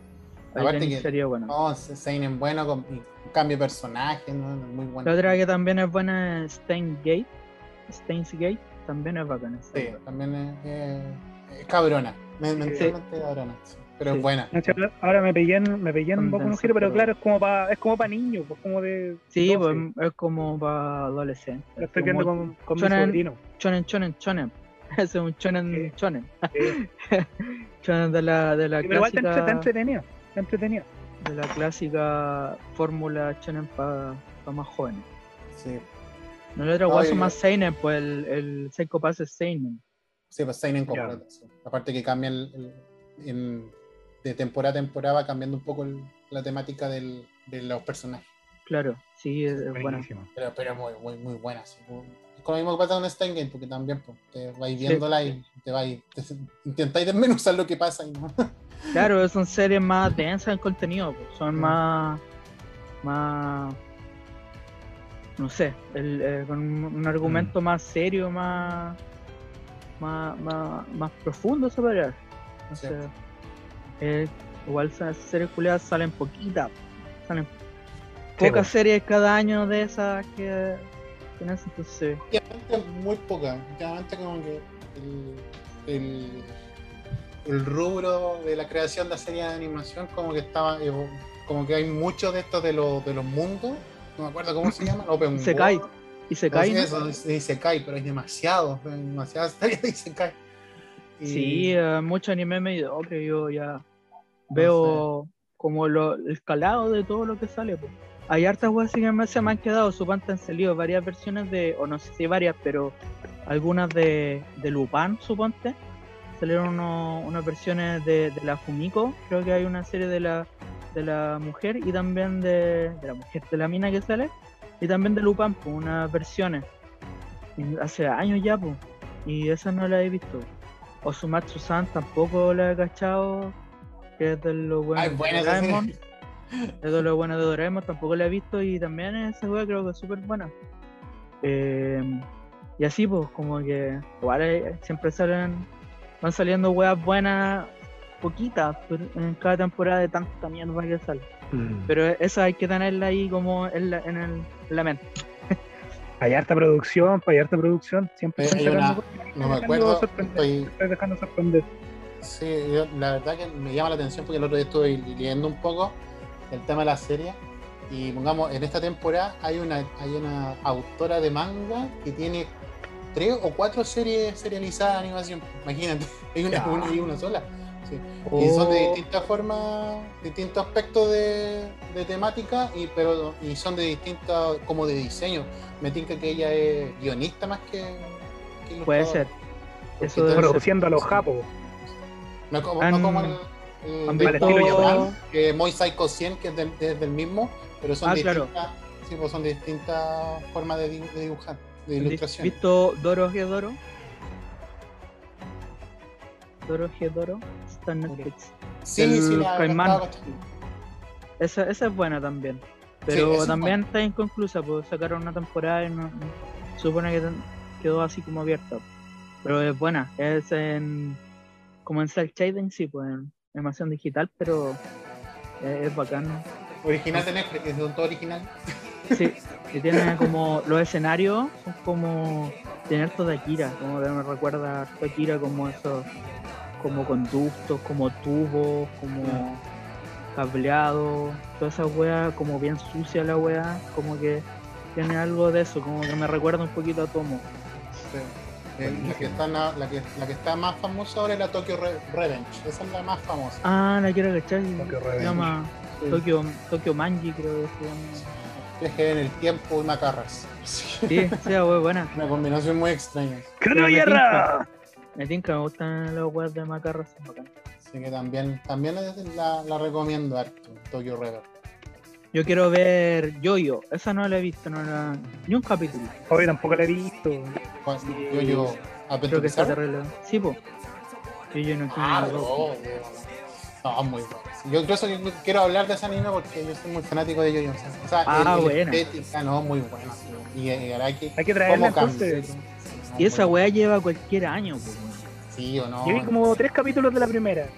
Aparte que. Sería bueno. No, seinen bueno con cambio de personaje, ¿no? Muy bueno. La otra que también es buena es Steins Gate. Steins Gate también es bacana. Sí, también es, es cabrona. Mentalmente cabrona. Sí pero es buena. Ahora me pillan, me pillan un poco un giro, pero claro, es como para es como para niños, pues como de Sí, pues es como para adolescentes. Lo estoy viendo con, con chonen, mi sobrino. Chonen, chonen, chonen. (laughs) es un chonen, chonen. chonen (laughs) de la de la clásica. Igual está entretenido, está entretenido. De la clásica fórmula chonen para pa más jóvenes. Sí. No, el otro no, más seinen, pues el, el Psycho Pass es seinen. Sí, pues seinen completo. Aparte que cambia el, el de temporada a temporada va cambiando un poco la temática del, de los personajes. Claro, sí, es, buena. Pero, pero muy, muy, muy buena. Es con lo mismo que pasa con Stein Game, porque también pues, te vais viéndola y te vais. intentáis desmenuzar lo que pasa y no. (laughs) Claro, son series más densas en contenido, pues, son más. más. no sé, el, eh, con un argumento mm. más serio, más. más, más, más profundo, se podría decir. Eh, igual esas series culiadas salen poquitas. Salen pocas pues. series cada año de esas que, nacen, entonces. muy pocas. Últimamente como que el, el, el rubro de la creación de series de animación, como que estaba, eh, como que hay muchos de estos de, los de los mundos, no me acuerdo cómo se (laughs) llama, Open se cae. Y se cae. Eso, y se cae, pero hay demasiados, demasiadas series y se cae. Sí, uh, mucho anime que yo ya veo como lo, el escalado de todo lo que sale. Pues. Hay hartas weas que se me han quedado, suponte han salido varias versiones de, o no sé si varias, pero algunas de, de Lupin, suponte. Salieron unas versiones de, de, la Fumiko, creo que hay una serie de la, de la mujer y también de, de la mujer, de la mina que sale, y también de Lupin, pues, unas versiones. hace años ya, pues, y esa no la he visto. Osumatsu-san tampoco la he cachado, que es de lo bueno de Doraemon. (laughs) Es de lo bueno de Doraemon, tampoco la he visto y también esa wea creo que es súper buena. Eh, y así pues, como que igual eh, siempre salen, van saliendo weas buenas, poquitas en cada temporada de tanta mierda que sale. Mm. Pero esa hay que tenerla ahí como en la, en el, en la mente. hay harta producción, hay harta producción, siempre hay una, no me acuerdo, estoy, dejando sorprender. Sí, la verdad que me llama la atención porque el otro día estuve leyendo un poco el tema de la serie y pongamos, en esta temporada hay una, hay una autora de manga que tiene tres o cuatro series serializadas de animación, imagínate, (laughs) hay una, una, y una sola. Y son de oh. distintas formas, distintos aspectos de, temática, y, pero, y son de distintas, como de diseño. Me tinca que ella es guionista más que. Puede ser. Eso produciendo a los japos. No, como, no como el, el, estilo que Moy Psycho 100, que es del, mismo, pero son, ah, distintas, sí, pues son distintas formas de, dibujar, de ilustración. ¿Visto Doro Doro? Doro Doro está en Netflix. Sí, sí, la, esa, esa es buena también. Pero también está inconclusa, pues sacaron una temporada y no, supone que quedó así como abierta. Pero es buena, es en como en cel shading, sí, pues en animación digital, pero es, bacán. Original de Netflix, es un todo original. Sí, y tiene como los escenarios son como tener toda Akira, como que me recuerda a Akira como esos como conductos, como tubos, como cableados, toda esa wea como bien sucia la wea, como que tiene algo de eso, como que me recuerda un poquito a Tomo. Eh, la, que está, la, que, la que está más famosa ahora es la Tokyo Revenge, esa es la más famosa. Ah, la quiero cachar, se llama Tokyo, Tokyo Manji creo que se llama. Viaje en el tiempo y macarras. Sí, sí, muy buena. Una combinación muy extraña. ¡Cronoyerra! Me tinca, me gustan los webs de Macarra, Así que también, también la, la recomiendo harto, Tokyo River. Yo quiero ver Yo-Yo, esa no la he visto, no la... ni un capítulo. Hoy tampoco la he visto. Yo-Yo, Creo que está terrible. Sí, po. Yo-Yo no ah, no, no, muy bueno. Yo incluso quiero hablar de ese anime porque yo soy muy fanático de Yo-Yo. O sea, ah, el, estética, no, muy bueno. Y, y Araki, Hay que traerla entonces. Y esa weá lleva cualquier año, pues. Sí o no. Yo vi como tres capítulos de la primera.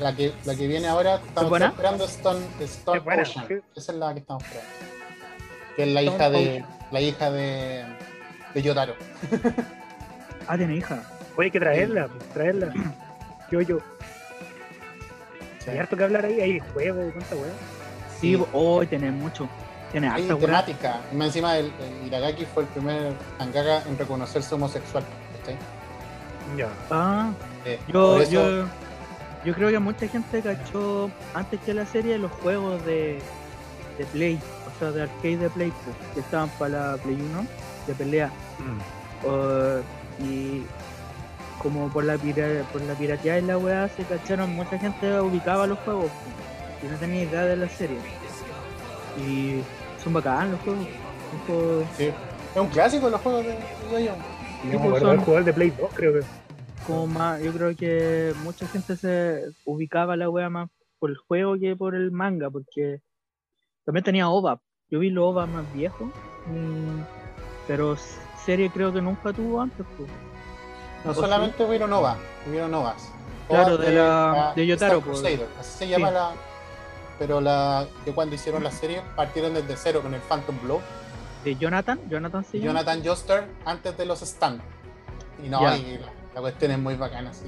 La que, la que viene ahora, estamos esperando Stone, Stone Ocean. Esa es la que estamos esperando. Que es la hija de. La hija de. de Yotaro. (laughs) ah, tiene hija. Oye, hay que traerla, sí. traerla. (clears throat) Yo, yo. Hay harto que hablar ahí, hay juegos, cuánta weá. Sí, hoy oh, tiene mucho. Tiene harta temática. Encima, el, el, Iragaki fue el primer mangaka en reconocerse homosexual. ¿sí? Ya. Ah, eh, yo, yo, yo creo que mucha gente cachó antes que la serie los juegos de, de Play, o sea, de arcade de Play, pues, que estaban para la Play 1 de pelea. Mm. y como por la, por la pirateada y la weá se cacharon, mucha gente ubicaba los juegos pues, y no tenía idea de la serie. Y son bacán los juegos. Sí. Es un clásico los juegos de, de pues, son... jugar de Play 2, creo que. Como más, yo creo que mucha gente se ubicaba la wea más por el juego que por el manga, porque también tenía OVA. Yo vi los OVA más viejos, mm, pero serie creo que nunca tuvo antes. Pues. No solamente hubieron OVA, hubieron OVAs. Claro, de, la, de Yotaro. Pues. así se llama la. Pero la que cuando hicieron la serie partieron desde cero con el Phantom Blow. De Jonathan, Jonathan sí. Jonathan Joster antes de los Stand. Y no, y la, cuestión es muy bacana, sí.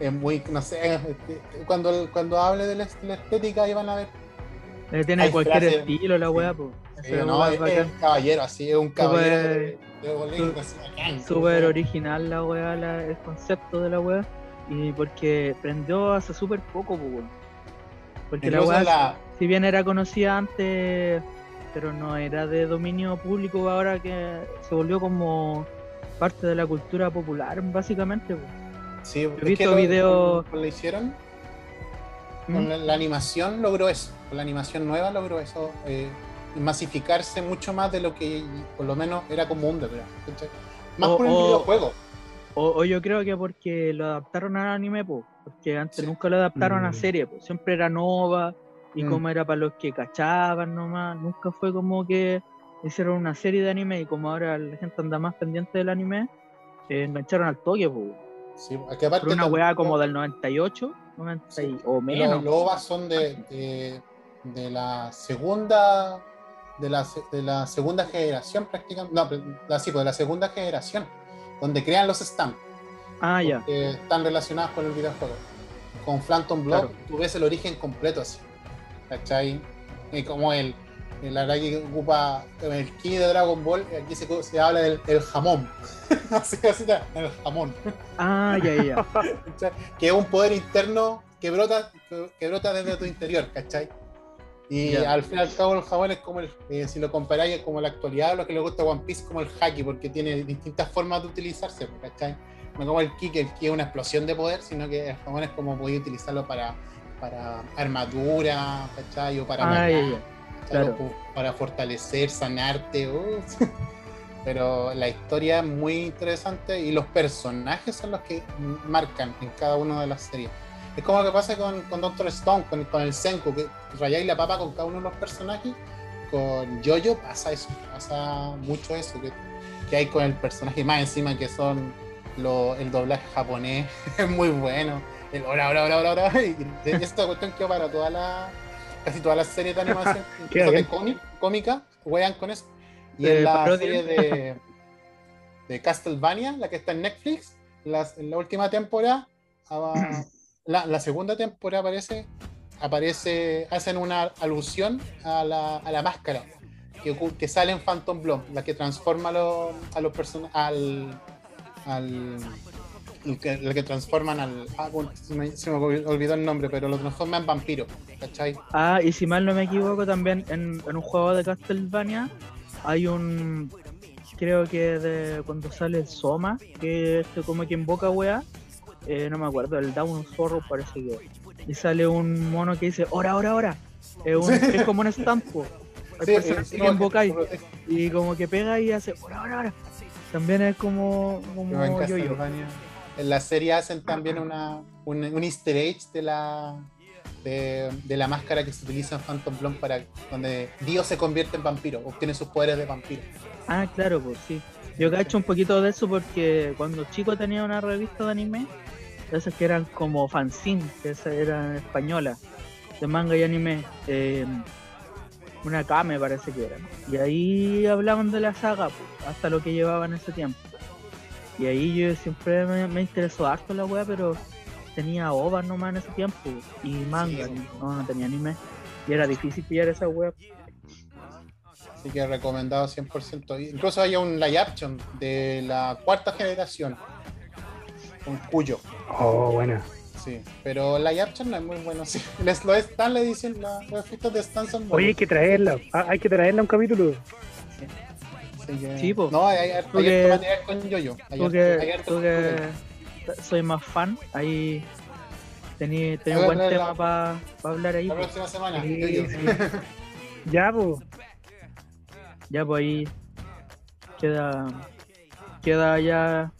es muy, no sé, este, cuando, cuando hable de la, estética ahí van a ver. Eh, tiene cualquier estilo la weá, pues. no, es, un caballero, así, es un caballero Súper original la weá, el concepto de la weá. Y porque prendió hace súper poco, pues, Porque la weá, si bien era conocida antes, pero no era de dominio público, ahora que se volvió como parte de la cultura popular, básicamente. Pues. Sí, he visto videos. Lo, hicieron. Con ¿Mm? la, animación logró eso. Con la animación nueva logró eso. Eh, masificarse mucho más de lo que por lo menos era común de verdad. Más por el videojuego. O, yo creo que porque lo adaptaron al anime, pues, porque antes nunca lo adaptaron a mm. serie, pues, siempre era nova y mm. como era para los que cachaban nomás, nunca fue como que hicieron una serie de anime y como ahora la gente anda más pendiente del anime, eh, engancharon al toque, pues. Sí, que aparte una weá como del 98, o menos. Los OVA son de, de, la segunda de la, de la segunda generación prácticamente, no, la, sí, pues de la segunda generación, donde crean los stamps. Ah, ya. Están relacionados con el videojuego. Con Phantom Block tú ves el origen completo así. ¿Cachai? Y como el, el Araki ocupa el ki de Dragon Ball, aquí se, se habla del jamón. (laughs) así, así, el jamón. Ah, ya, ya. que es un poder interno que brota, que brota desde tu interior, ¿cachai? Y al fin y al cabo el jamón es como el, eh, si lo comparáis como la actualidad, lo que le gusta a One Piece como el haki, porque tiene distintas formas de utilizarse, ¿cachai? No como el ki, que el ki es una explosión de poder, sino que el jamón es como podéis utilizarlo para, para armadura, ¿cachai? O para, ah, para fortalecer, sanarte. (laughs) Pero la historia es muy interesante y los personajes son los que marcan en cada una de las series. Es como lo que pasa con, con Doctor Stone, con, con el Senku, que rayáis la papa con cada uno de los personajes. Con Jojo pasa eso, pasa mucho eso, que, que hay con el personaje más encima que son el doblaje japonés, (laughs) es muy bueno. El ora, ora, ora, ora, Y esta cuestión que para toda la, casi todas las series de animación, (laughs) de cómica, juegan con eso. Y en la serie de, de Castlevania, la que está en Netflix, en la última temporada, ah, (clears throat) la, segunda temporada aparece, aparece, hacen una alusión a la, a la máscara que, que, sale en Phantom Bloom, la que transforma a los, a los personajes al, al que, la que transforman al. Ah, se, me, olvidó el nombre, pero lo transforman en vampiro, ¿cachai? Ah, y si mal no me equivoco, también en, en un juego de Castlevania hay un. Creo que de cuando sale el Soma, que es como que invoca weá, eh, no me acuerdo, el Down Zorro parece que. Y sale un mono que dice, ora, ora, ora. Es, un, es como un estampo. (laughs) El sí, que invocáis. Y como que pega y hace, ora, ora, ora. También es como, como yo, yo. En la serie hacen también una, un, un easter egg de la, de, la máscara que se utiliza en Phantom Bloom para donde Dios se convierte en vampiro, obtiene sus poderes de vampiro. Ah, claro, pues sí. Yo hecho un poquito de eso porque cuando chico tenía una revista de anime esas que eran como fanzine, que esas eran españolas, de manga y anime. Eh, una K parece que era. Y ahí hablaban de la saga, pues, hasta lo que llevaban ese tiempo. Y ahí yo siempre me, interesó harto la wea, pero tenía ovas nomás en ese tiempo y manga, no, no tenía anime. Y era difícil pillar esa web. Así que recomendado 100%. Incluso hay un live action de la cuarta generación con Cuyo. Oh, buena. Sí, pero la action no es muy bueno. (laughs) Sí. Les, lo están la edición, los efectos de Stan son Oye, hay que traerla. Ah, hay que traerla un capítulo. Sí, pues. No, hay, hay, porque, material con yo-yo. Porque, porque soy más fan, ahí tenía, tenía buen tema para pa hablar ahí. La próxima semana. Sí, sí. ya, pues. Ya, pues ahí queda, queda ya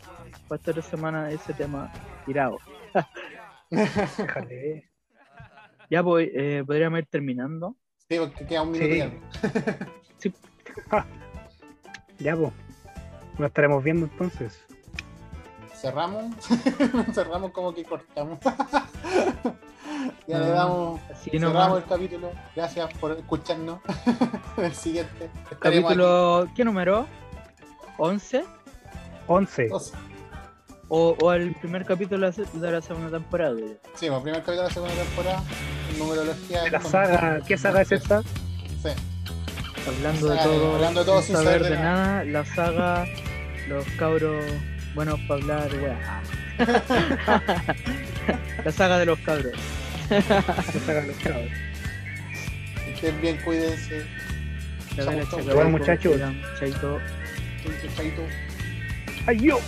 para esta semana ese tema tirado. ya pues, eh, podríamos ir terminando. Sí, porque queda un minuto. Sí. ya, (laughs) pues. Nos estaremos viendo entonces. Cerramos. (laughs) Cerramos como que cortamos. (laughs) ya le damos. cerramos el capítulo. Gracias por escucharnos. (laughs) el siguiente. Capítulo. ¿Qué número? ¿11? 11. O, o el primer capítulo de la segunda temporada. Sí, el primer capítulo de la segunda temporada, numerología. La saga, ¿qué saga es esta? Sí. Hablando de todo, hablando de todo sin saber de nada. la saga, los cabros buenos para hablar, weá. (laughs) la saga de los cabros. la saga de los cabros. Estén bien, cuídense. Bueno, muchachos. Chaito. Chaito. Adiós.